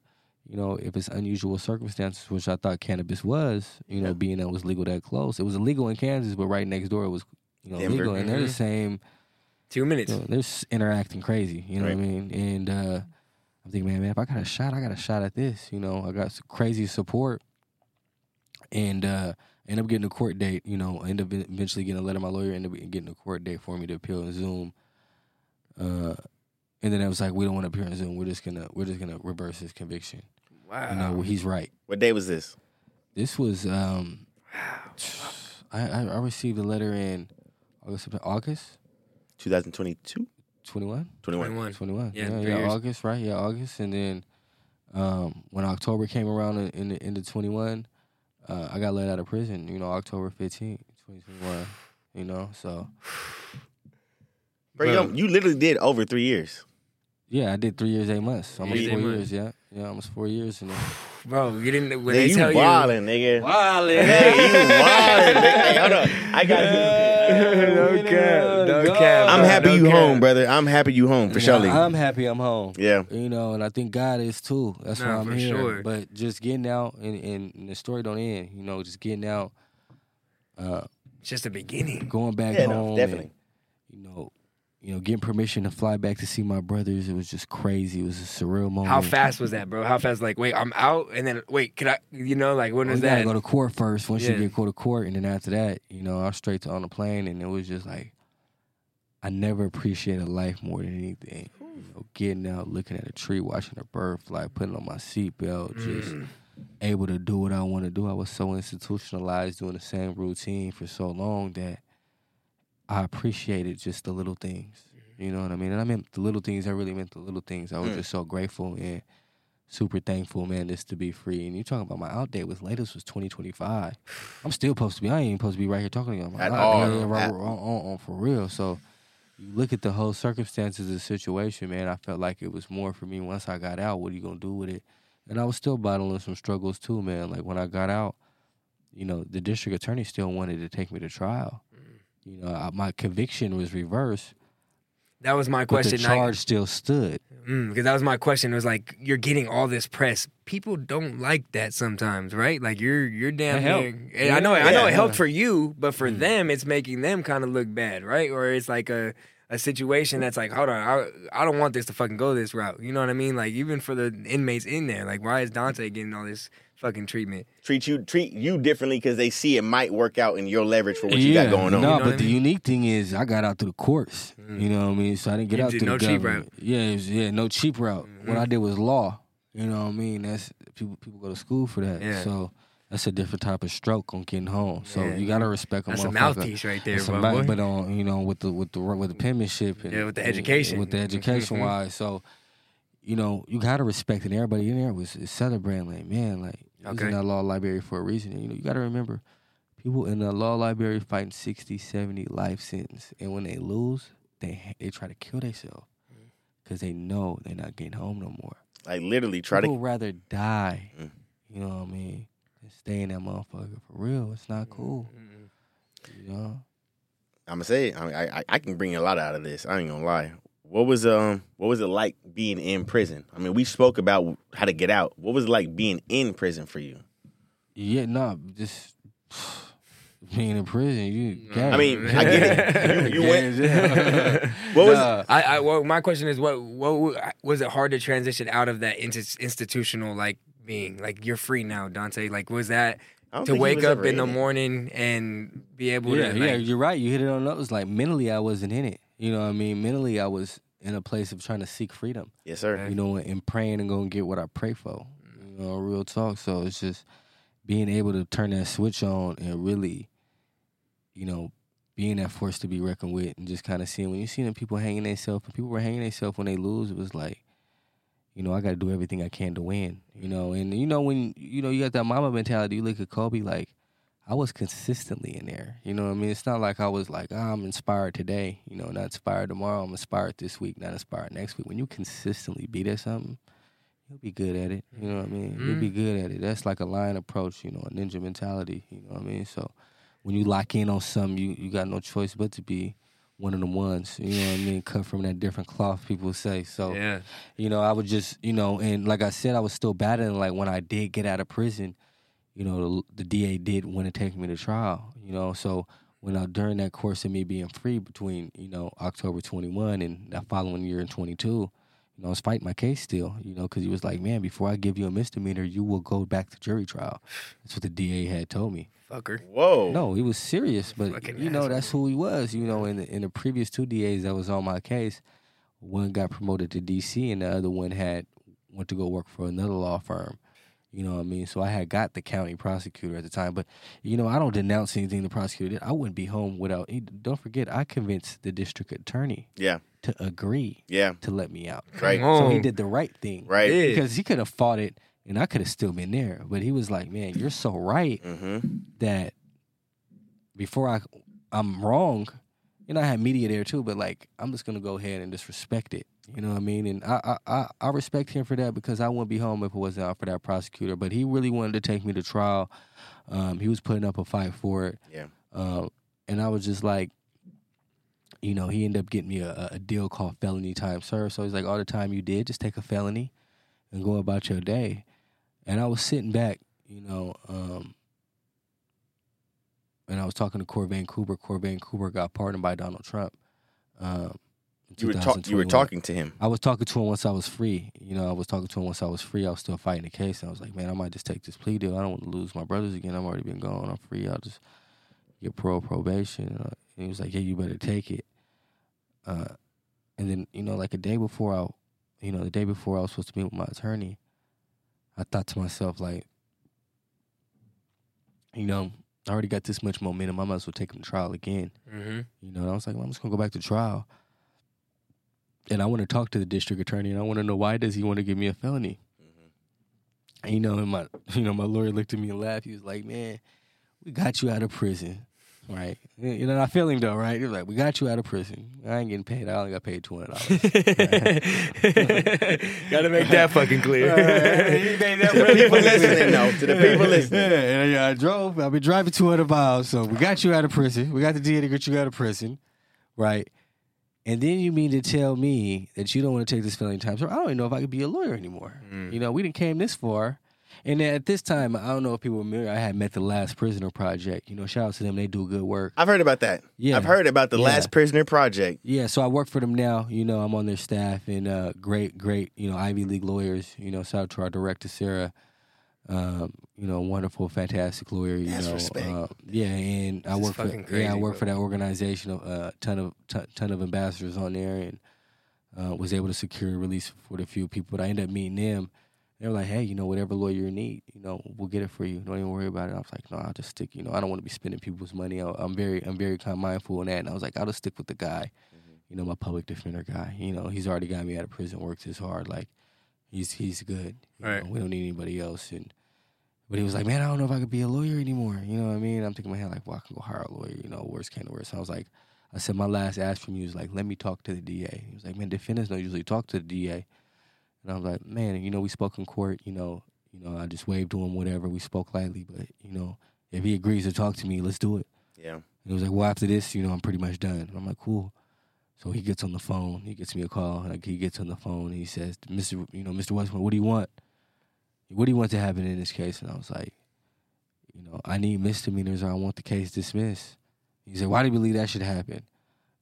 you know if it's unusual circumstances, which I thought cannabis was, you know, Yeah. being that it was legal that close. It was illegal in Kansas, but right next door it was, you know, Denver. legal, and they're the Mhm. same. Two minutes. You know, they're interacting crazy. You know what I mean? And uh, I'm thinking, man, man, if I got a shot, I got a shot at this. You know, I got some crazy support, and uh, end up getting a court date. You know, end up eventually getting a letter. My lawyer end up getting a court date for me to appeal in Zoom. Uh, and then it was like, we don't want to appear in Zoom. We're just gonna we're just gonna reverse his conviction. Wow. You know, he's right. What day was this? This was um, I I, I received a letter in August August 2022, twenty one. 21. 21. 21. Yeah, Yeah, yeah. August, right? Yeah, August. And then um, when October came around in, in the end of 21, uh, I got let out of prison, you know, October 15th, 2021. You know, so Bro, you, you literally did over three years. yeah, I did three years, eight months, almost Years, four eight years. Yeah, yeah, almost four years. And then, Bro, you didn't. When Nigga, they you tell you. nigga. Wildin'. Hey, you wildin', nigga. Hey, hold on. I got no cap. No cap. I'm happy no you cap. home, brother. I'm happy you home for Yeah, sure. I'm happy I'm home. Yeah. You know, and I think God is too. That's Nah, why I'm for here. sure. But just getting out, and, and, and the story don't end. You know, just getting out, uh, It's just the beginning. going back Yeah, home. no, and, definitely. you know, you know, getting permission to fly back to see my brothers. It was just crazy. It was a surreal moment. How fast was that, bro? How fast? Like, wait, I'm out, and then wait, can I? You know, like when Well, was you gotta go to court first. Once Yeah. you get go to court, and then after that, you know, I was straight to on the plane, and it was just like, I never appreciated life more than anything. You know, getting out, looking at a tree, watching a bird fly, putting on my seatbelt, just Mm. able to do what I want to do. I was so institutionalized doing the same routine for so long that I appreciated just the little things. You know what I mean? And I meant the little things. I really meant the little things. I was Mm. just so grateful and super thankful, man, just to be free. And you talking about my out date was latest was 2025. I'm still supposed to be. I ain't even supposed to be right here talking to you. I'm At out- all. yeah, yeah, right, At- on, on, on, for real. So you look at the whole circumstances of the situation, man. I felt like it was more for me once I got out. What are you gonna do with it? And I was still battling some struggles too, man. Like when I got out, you know, the district attorney still wanted to take me to trial. You know, I, my conviction was reversed, That was my but the question. charge still stood. because that was my question. It was like you're getting all this press. People don't like that sometimes, right? Like you're you're damn near. and I know I know Yeah. it helped for you, but for Mm. them, it's making them kind of look bad, right? Or it's like a a situation that's like, hold on, I, I don't want this to fucking go this route. You know what I mean? Like even for the inmates in there, like why is Donte getting all this fucking treatment? Treat you treat you differently because they see it might work out in your leverage for what you got going on. No, You know but what I the unique thing is I got out through the courts. Mm. You know what I mean? So I didn't get You out did through no the cheap government. Yeah, it was, yeah, no cheap route. What Mhm. I did was law. You know what I mean? That's people people go to school for that. Yeah. So that's a different type of stroke on getting home. So Yeah. you gotta respect a That's a mouthpiece right there, bro. mouth- but on you know with the with the with the penmanship and Yeah, with the and- education. with the education Mhm. wise. So you know you gotta respect it. And everybody in there was celebrating like man like Okay. in that law library for a reason. And, you know you gotta remember people in the law library fighting 60, 70 life sentence, and when they lose, they they try to kill themselves Mm. because they know they're not getting home no more. Like literally try to People to rather die, Mm. you know what I mean, than stay in that motherfucker for real. It's not cool, Mm-mm. you know. I'm gonna say it. I, mean, I I- I can bring a lot out of this. I ain't gonna lie. What was um what was it like being in prison? I mean, we spoke about how to get out. What was it like being in prison for you? Yeah, no, just being in prison, you. I mean, I get it. You, you went. What was it? I, I well, my question is, what, what was it hard to transition out of that into institutional like being like you're free now, Donte? Like, was that to wake up in the morning and be able Yeah, to? yeah, like, you're right. You hit it on those. Like mentally, I wasn't in it. You know what I mean? Mentally, I was in a place of trying to seek freedom. Yes, sir. You know, and praying and going to get what I pray for. You know, real talk. So it's just being able to turn that switch on and really, you know, being that force to be reckoned with, and just kind of seeing when you see them people hanging themselves, and people were hanging themselves when they lose. It was like. You know, I got to do everything I can to win. You know, and you know when you know you got that mama mentality. You look at Kobe, like I was consistently in there. You know what I mean? It's not like I was like, "Ah, I'm inspired today, you know, not inspired tomorrow. I'm inspired this week, not inspired next week. When you consistently be at something, you'll be good at it. You know what I mean? You'll be good at it. That's like a lion approach, you know, a ninja mentality. You know what I mean? So when you lock in on something, you, you got no choice but to be one of the ones. You know what I mean? Cut from that different cloth, people say. So Yeah. you know, I would just, you know, and like I said, I was still battling. Like when I did get out of prison, you know, the, the DA did want to take me to trial. You know, so when I during that course of me being free between, you know, October 21 and that following year in 22, you know, I was fighting my case still. You know, because he was like, man, before I give you a misdemeanor, you will go back to jury trial. That's what the DA had told me. Fucker. Whoa. No, he was serious, but Fucking you know asshole. that's who he was. You know, in the, in the previous two DAs that was on my case, one got promoted to DC, and the other one had went to go work for another law firm. You know what I mean? So I had got the county prosecutor at the time, but you know I don't denounce anything the prosecutor did. I wouldn't be home without. Don't forget, I convinced the district attorney Yeah. to agree Yeah. to let me out. Right. Come So he did the right thing, Right. Because he could have fought it, and I could have still been there. But he was like, "Man, you're so right." Mm-hmm. that before I I'm wrong, And I had media there too, but like I'm just gonna go ahead and disrespect it. You know what I mean? And I I, I, I respect him for that because I wouldn't be home if it wasn't out for that prosecutor. But he really wanted to take me to trial. Um, he was putting up a fight for it. Yeah. Um, and I was just like, you know, he ended up getting me a, a deal called felony time served. So he's like, all the time you did, just take a felony and go about your day. And I was sitting back, you know, um, and I was talking to Corvain Cooper. Corvain Cooper got pardoned by Donald Trump. Um, You were talk- you were talking to him. I was talking to him once I was free. You know, I was talking to him once I was free. I was still fighting the case. And I was like, man, I might just take this plea deal. I don't want to lose my brothers again. I've already been gone. I'm free. I'll just get parole probation. Uh, and he was like, yeah, you better take it. Uh, and then, you know, like a day before I, you know, the day before I was supposed to meet with my attorney, I thought to myself, like, you know, I already got this much momentum. I might as well take him to trial again. Mm-hmm. You know, and I was like, well, I'm just gonna go back to trial. And I want to talk to the district attorney, and I want to know why does he want to give me a felony? Mm-hmm. And, you know, and my you know my lawyer looked at me and laughed. He was like, "Man, we got you out of prison, right? You know, and I feel him though, right? He was like, "We got you out of prison. I ain't getting paid. I only got paid two hundred dollars." Gotta make that fucking clear. To the people listening, though. To the people listening. Yeah. I drove. I've been driving 200 miles, so we got you out of prison. We got the DA to get you out of prison, right? And then you mean to tell me that you don't want to take this felony time? So I don't even know if I could be a lawyer anymore. You know, we didn't came this far. And at this time, I don't know if people remember, I had met the Last Prisoner Project. You know, shout out to them. They do good work. I've heard about that. Yeah. I've heard about the Yeah. Last Prisoner Project. Yeah, so I work for them now. You know, I'm on their staff and uh, great, great, you know, Ivy League lawyers. You know, shout out to our director, Sarah. Um, you know, wonderful, fantastic lawyer. You That's know, respect. Uh, yeah, and I This is work for fucking yeah, I work bro. for that organization. A uh, ton of ton, ton of ambassadors on there, and uh, was able to secure a release for the few people. But I ended up meeting them. They were like, "Hey, you know, whatever lawyer you need, you know, we'll get it for you. Don't even worry about it." I was like, "No, I'll just stick. You know, I don't want to be spending people's money. I, I'm very, I'm very kind of mindful in that." And I was like, "I'll just stick with the guy, you know, my public defender guy. You know, he's already got me out of prison. Works his hard. Like, he's he's good. You Right. know, we don't need anybody else." And but he was like, "Man, I don't know if I could be a lawyer anymore." You know what I mean? I'm thinking in my head like, "Well, I can go hire a lawyer. You know, worst came to worst." So I was like, I said, my last ask from you was like, "Let me talk to the DA." He was like, "Man, defendants don't usually talk to the DA." And I was like, "Man, you know, we spoke in court. You know, you know, I just waved to him, whatever. We spoke lightly, but you know, if he agrees to talk to me, let's do it." Yeah. And he was like, "Well, after this, you know, I'm pretty much done." And I'm like, "Cool." So he gets on the phone. He gets me a call. Like he gets on the phone. And he says, "Mr. You know, Mr. Westman, what do you want? What do you want to happen in this case?" And I was like, "You know, I need misdemeanors, or I want the case dismissed." He said, "Why do you believe that should happen?"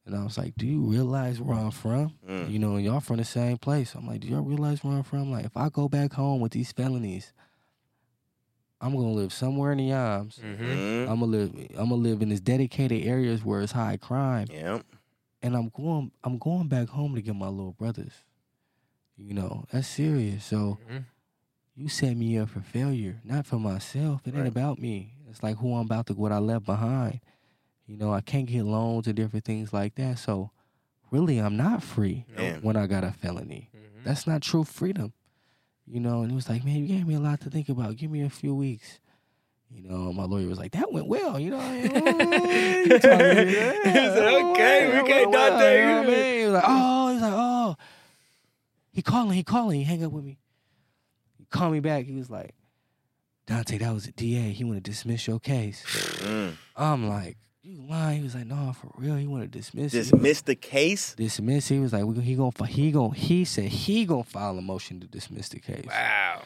And I was like, "Do you realize where I'm from? Mm. You know, and y'all from the same place." I'm like, "Do y'all realize where I'm from? Like, if I go back home with these felonies, I'm gonna live somewhere in the Yams." Mm-hmm. Mm. I'm gonna live. I'm gonna live in this dedicated areas where it's high crime, Yeah. and I'm going. I'm going back home to get my little brothers. You know that's serious. So Mhm. You set me up for failure, not for myself. It ain't about me. It's like who I'm about to what I left behind. You know I can't get loans and different things like that. So really, I'm not free Damn. when I got a felony. Mhm. That's not true freedom. You know, and he was like, Man, you gave me a lot to think about. Give me a few weeks. You know, my lawyer was like, "That went well." You know, like, oh, you talking- yeah, He said, oh, "Okay, yeah, we that can't went well," dot you know what I mean? He was like, "Oh," he's like, "Oh." He calling, he calling, he hang up with me. He called me back. He was like, "Donte, that was a DA. He want to dismiss your case." Mm. I'm like, "You lying?" He was like, "No, for real. He want to dismiss it." Dismiss the case. dismiss. He was like, he gonna he gonna he said he gonna file a motion to dismiss the case. Wow.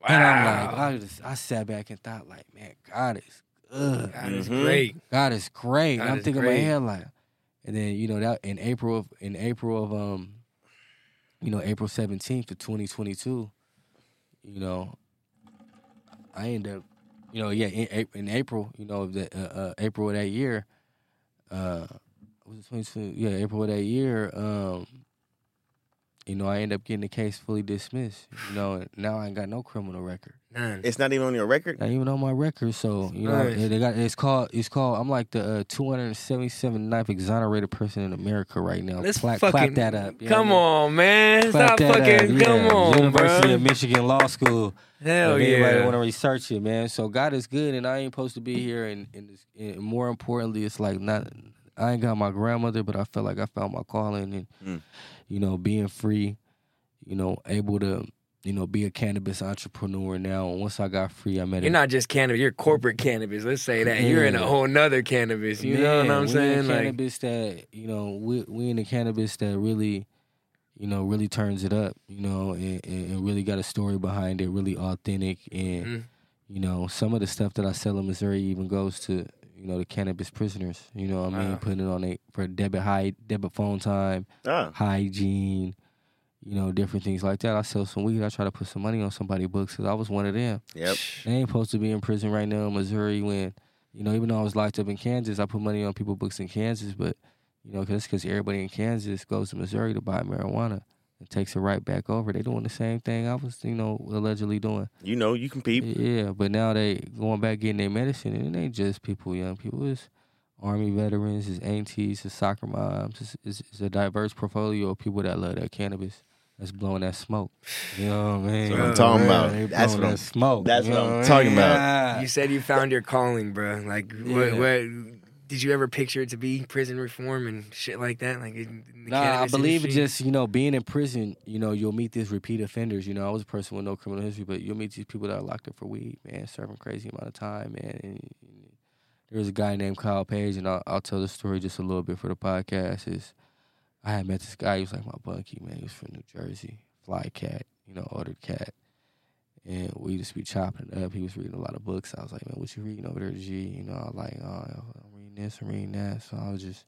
Wow. And I'm like, I just I sat back and thought, like, man, God is good. God is Mhm. great. God is great. God and I'm is thinking great. in my head like, and then you know that in April of in April of um, you know April 17th of 2022, you know, I end up, you know, yeah, in, in April, you know, the uh, uh, April of that year, uh, was it 2022? Yeah, April of that year, um. You know, I end up getting the case fully dismissed. You know, and now I ain't got no criminal record. None. It's not even on your record. Not even on my record. So you know, Nice. they got it's called it's called. I'm like the uh, 277th exonerated person in America right now. Let's clap, fucking clap that up. you Come what I mean? on, man. Clap Stop fucking. up, Come yeah. on, University bro. of Michigan Law School. Hell if anybody yeah. want to research it, man. So God is good, and I ain't supposed to be here. And, and, this, and more importantly, it's like not. I ain't got my grandmother, but I felt like I found my calling, and Mm. You know, being free, you know, able to, you know, be a cannabis entrepreneur now. And once I got free, I met. You're a, not just cannabis. You're corporate cannabis. Let's say that. You're in a whole nother cannabis. You know what I'm saying? In Like, cannabis that you know, we we in the cannabis that really, you know, really turns it up. You know, and, and, really got a story behind it, really authentic, and Mhm. you know, some of the stuff that I sell in Missouri even goes to you know the cannabis prisoners. You know, what I mean, Wow. putting it on a for debit high debit phone time, Ah, hygiene. You know, different things like that. I sell some weed. I try to put some money on somebody's books because I was one of them. yep. They ain't supposed to be in prison right now in Missouri when, you know, even though I was locked up in Kansas, I put money on people books in Kansas, but, you know, cause, cause everybody in Kansas goes to Missouri to buy marijuana and takes it right back over. They doing the same thing I was, you know, allegedly doing. You know, you can peep. Yeah, but now they going back getting their medicine and it ain't just people, young people. It's Army veterans, it's aunties, it's soccer moms. It's, it's, it's a diverse portfolio of people that love that cannabis. That's blowing that smoke. You know what I mean? That's what I'm talking Yeah, about. they That's what I'm- that smoke. that's you what I'm talking mean? about. Yeah. you said you found your calling, bro. Like, what, what? Did you ever picture it to be prison reform and shit like that? Like, in, in Nah, I believe it industry? just, you know, being in prison, you know, you'll meet these repeat offenders. You know, I was a person with no criminal history, but you'll meet these people that are locked up for weed, man, serving crazy amount of time, man. And there was a guy named Kyle Page, and I'll, I'll tell the story just a little bit for the podcast. Is I had met this guy, he was like my bunkie, man. He was from New Jersey, fly cat, you know, ordered cat. And we just be chopping it up. He was reading a lot of books. I was like, man, what you reading over there, G? You know, I was like, oh, this, I'm reading that. So I was just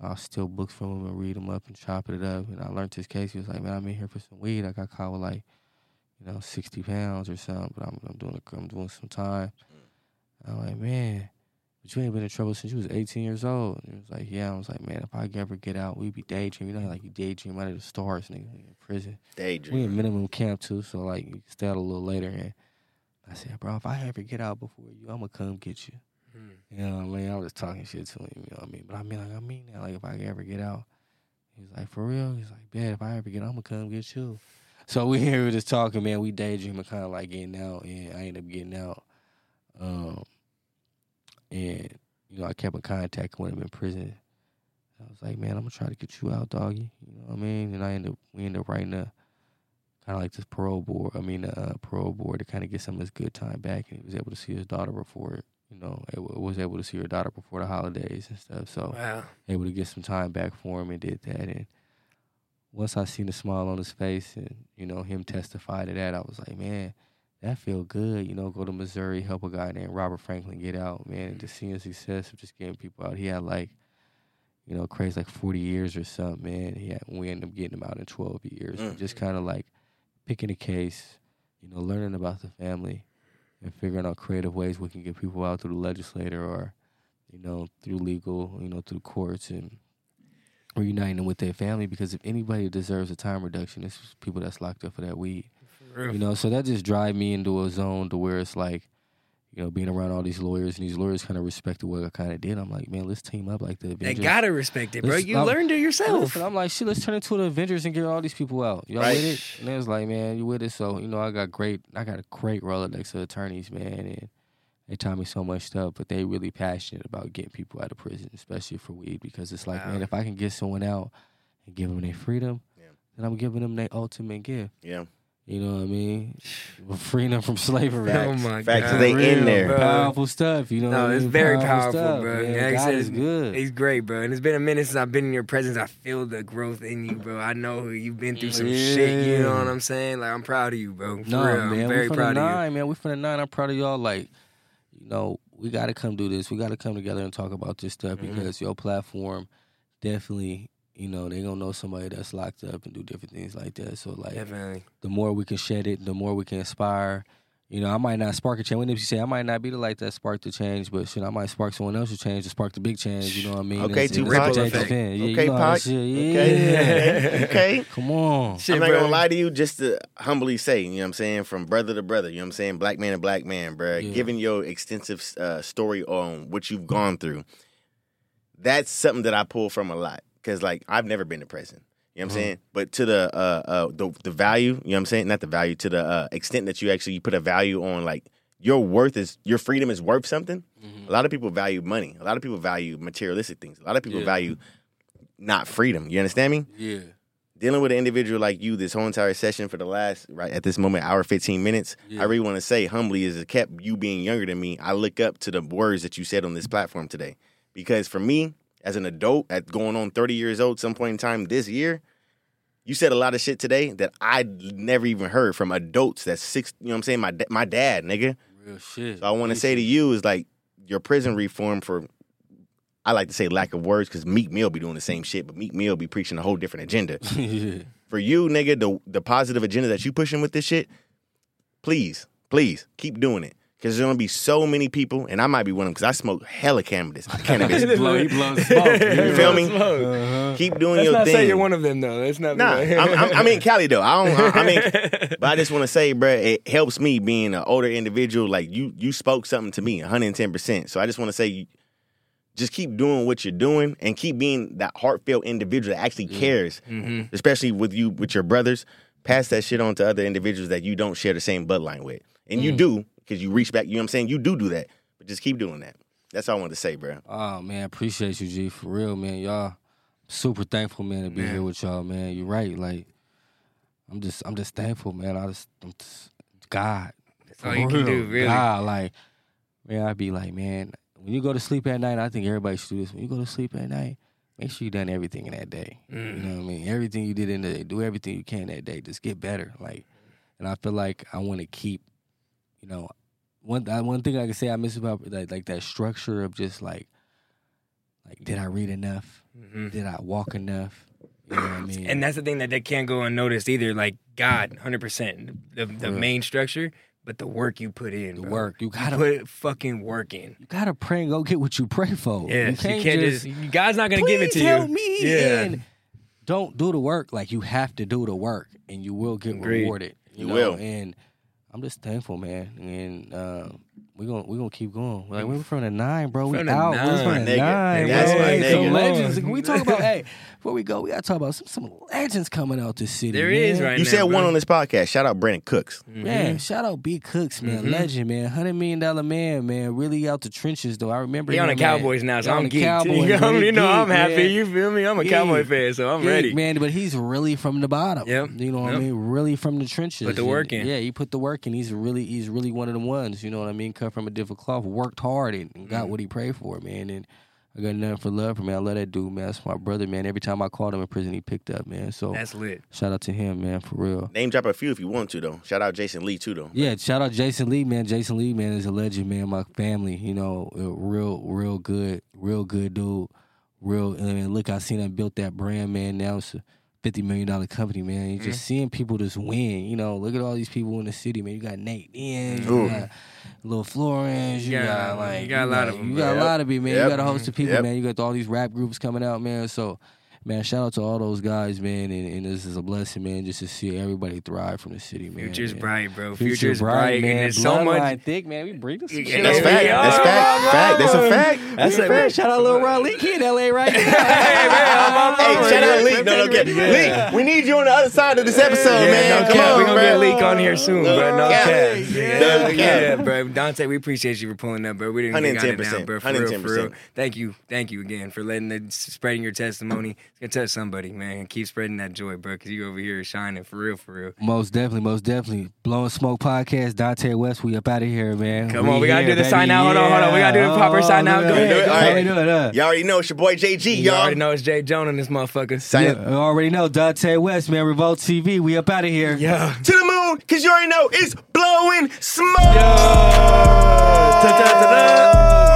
I'll steal books from him and read them up and chop it up. And I learned his case. He was like, "Man, I'm in here for some weed. I got caught with like, you know, sixty pounds or something. But I'm, I'm doing a, I'm doing some time." Mm. I'm like, "Man, but you ain't been in trouble since you was 18 years old." And he was like, "Yeah." I was like, "Man, if I ever get out, we'd be daydreaming. You know, like you daydream out of the stars, nigga, in prison. Daydream. We in minimum camp too, so like you stay out a little later." And I said, "Bro, if I ever get out before you, I'm gonna come get you." Hmm. You know what I mean? I was talking shit to him, you know what I mean? But I mean, like, I mean that, like, if I ever get out, he was like, for real? He's like, man, if I ever get out, I'm gonna come get you. So we here, just talking, man. We daydreaming, kind of like getting out, and I ended up getting out. Um, and, you know, I kept in contact with him in prison. I was like, man, I'm gonna try to get you out, doggy. You know what I mean? And I ended up, we ended up writing a, kind of like this parole board, I mean, uh, parole board to kind of get some of his good time back, and he was able to see his daughter before it you know, able, was able to see her daughter before the holidays and stuff. So Wow. able to get some time back for him and did that. And once I seen the smile on his face and you know him testify to that, I was like, man, that feel good. You know, go to Missouri, help a guy named Robert Franklin get out, man, and just seeing success of just getting people out. He had like, you know, crazy like forty years or something, man. He had, we ended up getting him out in twelve years. Mm. Just kind of like picking a case, you know, learning about the family and figuring out creative ways we can get people out through the legislator or, you know, through legal, you know, through courts and reuniting them with their family. Because if anybody deserves a time reduction, it's people that's locked up for that weed. For. You know, so that just drive me into a zone to where it's like, you know, being around all these lawyers and these lawyers kind of respected what I kind of did. I'm like, man, let's team up like the They gotta respect it, bro. Let's- You I'm- learned it yourself. Listen, I'm like, shit, let's turn into the Avengers and get all these people out. Y'all Right. with it? And they was like, man, you with it? So, you know, I got great, I got a great Rolodex of attorneys, man, and they taught me so much stuff, but they really passionate about getting people out of prison, especially for weed, because it's like, Wow. man, if I can get someone out and give them their freedom, Yeah. then I'm giving them their ultimate gift. Yeah. You know what I mean? We're freeing them from slavery. oh my God! Facts, god, they in there. bro. Powerful stuff, you know. No, what I it's mean? very powerful, stuff, bro. Man. Like I God said, is good. He's great, bro. And it's been a minute since I've been in your presence. I feel the growth in you, bro. I know you've been through some shit. You know what I'm saying? Like I'm proud of you, bro. For No, real, man, I'm very we from proud the of you. nine, man. We from the nine. I'm proud of y'all. Like, you know, we got to come do this. We got to come together and talk about this stuff Mhm. because your platform definitely, you know, they gonna know somebody that's locked up and do different things like that. So, like, Definitely. the more we can shed it, the more we can inspire. You know, I might not spark a change. When you say I might not be the light that sparked the change, but shit, I might spark someone else's change to spark the big change. You know what I mean? Okay, It's- it's Tupac. Jay Ripple Japan. Yeah, Okay, you know how Pac. shit- Yeah. Okay. okay. Come on. Shit, I'm not bro. gonna lie to you, just to humbly say, you know what I'm saying, from brother to brother, you know what I'm saying, black man to black man, bro. Yeah. Giving your extensive uh, story on what you've gone through, that's something that I pull from a lot. Cause like I've never been to prison. You know what I'm Mhm. saying? But to the uh uh the the value, you know what I'm saying? Not the value, to the uh, extent that you actually you put a value on like your worth is your freedom is worth something. A lot of people value money. A lot of people value materialistic things. A lot of people Yeah. value not freedom. You understand me? Yeah. dealing with an individual like you this whole entire session for the last right at this moment hour 15 minutes Yeah. i really want to say humbly as it kept you being younger than me i look up to the words that you said on this platform today because for me as an adult at going on 30 years old some point in time this year you said a lot of shit today that i never even heard from adults that's six you know what i'm saying my, my dad nigga Real shit. so i want to say to you is like your prison reform for I like to say lack of words because Meek Mill be doing the same shit, but Meek Mill be preaching a whole different agenda yeah. for you, nigga, the the positive agenda that you pushing with this shit, please, please keep doing it. Cause there's gonna be so many people, and I might be one of them because I smoke hella cannabis. cannabis. He blow, he blows smoke. You feel me? Smoke. Uh-huh. Keep doing Let's your not thing. say you're one of them though. Let's not. be Nah, I'm, I'm, I'm in Cali though. I don't. I, I mean, but I just want to say, bro, it helps me being an older individual. Like you, you spoke something to me, 110. percent So I just want to say, just keep doing what you're doing, and keep being that heartfelt individual that actually mm-hmm. cares, Mhm. especially with you with your brothers. Pass that shit on to other individuals that you don't share the same bloodline with, and you mm. do because you reach back. You know what I'm saying? You do do that, but just keep doing that. That's all I wanted to say, bro. Oh man, appreciate you, G. For real, man. Y'all super thankful, man, to be Man. here with y'all, man. You're right. Like I'm just I'm just thankful, man. I just I'm just God. That's all you can do, really. God, like, man, I'd be like, man, when you go to sleep at night, I think everybody should do this. When you go to sleep at night, make sure you done everything in that day. You Mm. know what I mean? Everything you did in the day, do everything you can that day. Just get better. Like, and I feel like I want to keep, you know, one I- one thing I can say I miss about like like that structure of just like, like did I read enough? Mhm. Did I walk enough? You know what I mean? And that's the thing that they can't go unnoticed either. Like God, hundred percent, the the Real. main structure, but the work you put in, the bro. work you gotta put fucking work in. you gotta pray and go get what you pray for. Yeah, you can't, just, just God's not gonna give it to Please you. help me. Yeah. And don't do the work. Like you have to do the work, and you will get Agreed. rewarded. You know? will. And I'm just thankful, man. And uh, we're gonna we're gonna keep going. Like we're from the nine, bro. We From the out. We're from the nigga. nine. That's bro. my Hey, some nigga. legends. We talk about hey. Before we go, we gotta talk about some some legends coming out this city. There man. is right now. You now, said one on this podcast. Shout out Brandin Cooks. Man, shout out B Cooks, man, Mhm. legend, man, hundred million dollar man, man, really out the trenches though. I remember He on the him, man. Cowboys now, so He I'm the geeked. Cowboys, you know, you know I'm happy. man. You feel me? I'm a Yeah. Cowboy fan, so I'm Yeah, ready. man. But he's really from the bottom. Yep. you know what Yep. I mean. Really from the trenches. Put the work in. Yeah, he put the work in. He's really, he's really one of the ones. You know what I mean. Cut from a different cloth. Worked hard and, and got mm. what he prayed for, man. And I got nothing for love for man. I love that dude, man. That's my brother, man. Every time I called him in prison, he picked up, man. So That's lit. shout out to him, man, for real. Name drop a few if you want to though. Shout out Jason Lee too though. Yeah, shout out Jason Lee, man. Jason Lee, man, is a legend, man. My family, you know, real, real good, real good dude. Real, and look, I seen him built that brand, man. Now it's a fifty million dollar company, man. You Mm-hmm. just seeing people just win. You know, look at all these people in the city, man. You got Nate Diaz, Ooh. you got Lil Florence, you Yeah, got like you got a lot of them, You got a Yep. lot of people, man. Yep. You got a host of people, Yep. man. You got all these rap groups coming out, man. So. Man, shout out to all those guys, man, and, and this is a blessing, man, just to see everybody thrive from the city, man. Future's And bright, bro. Future Future's bright, man. and so much. Thick, man. We bring this. Yeah, shit That's fact. That's fact. Fact. That's a fact. That's a fact. Shout out to Lil Ron Leak in LA right now. Hey, man, I'm on Hey, shout out Leak. No, no, get Leak. We need you on the other side of this episode, Yeah, man. no Come cap. on, We're gonna bro. get Leak on here soon, No bro. No cap. cap. No Yeah, cap. yeah, bro. Donte, we appreciate you for pulling up, bro. We didn't get 110%, down, bro. For real, for real. Thank you, thank you again for letting the spreading your testimony. It's gonna touch somebody, man. Keep spreading that joy, bro. Cause you over here shining for real, for real. Most definitely, most definitely. Blowing Smoke Podcast, Donte West, we up out of here, man. Come on, we gotta here, do the baby. sign out. Hold on, hold on. We gotta do the proper Oh, sign out. look Go at ahead, that. go How ahead. we doing, huh? Y'all already know it's your boy JG, You y'all. already know it's Jay Jones and this motherfucker. Sign Yeah, already know Donte West, man. Revolt TV, we up out of here. Yeah. to the moon, cause you already know it's blowing smoke. Ta-ta-ta-ta.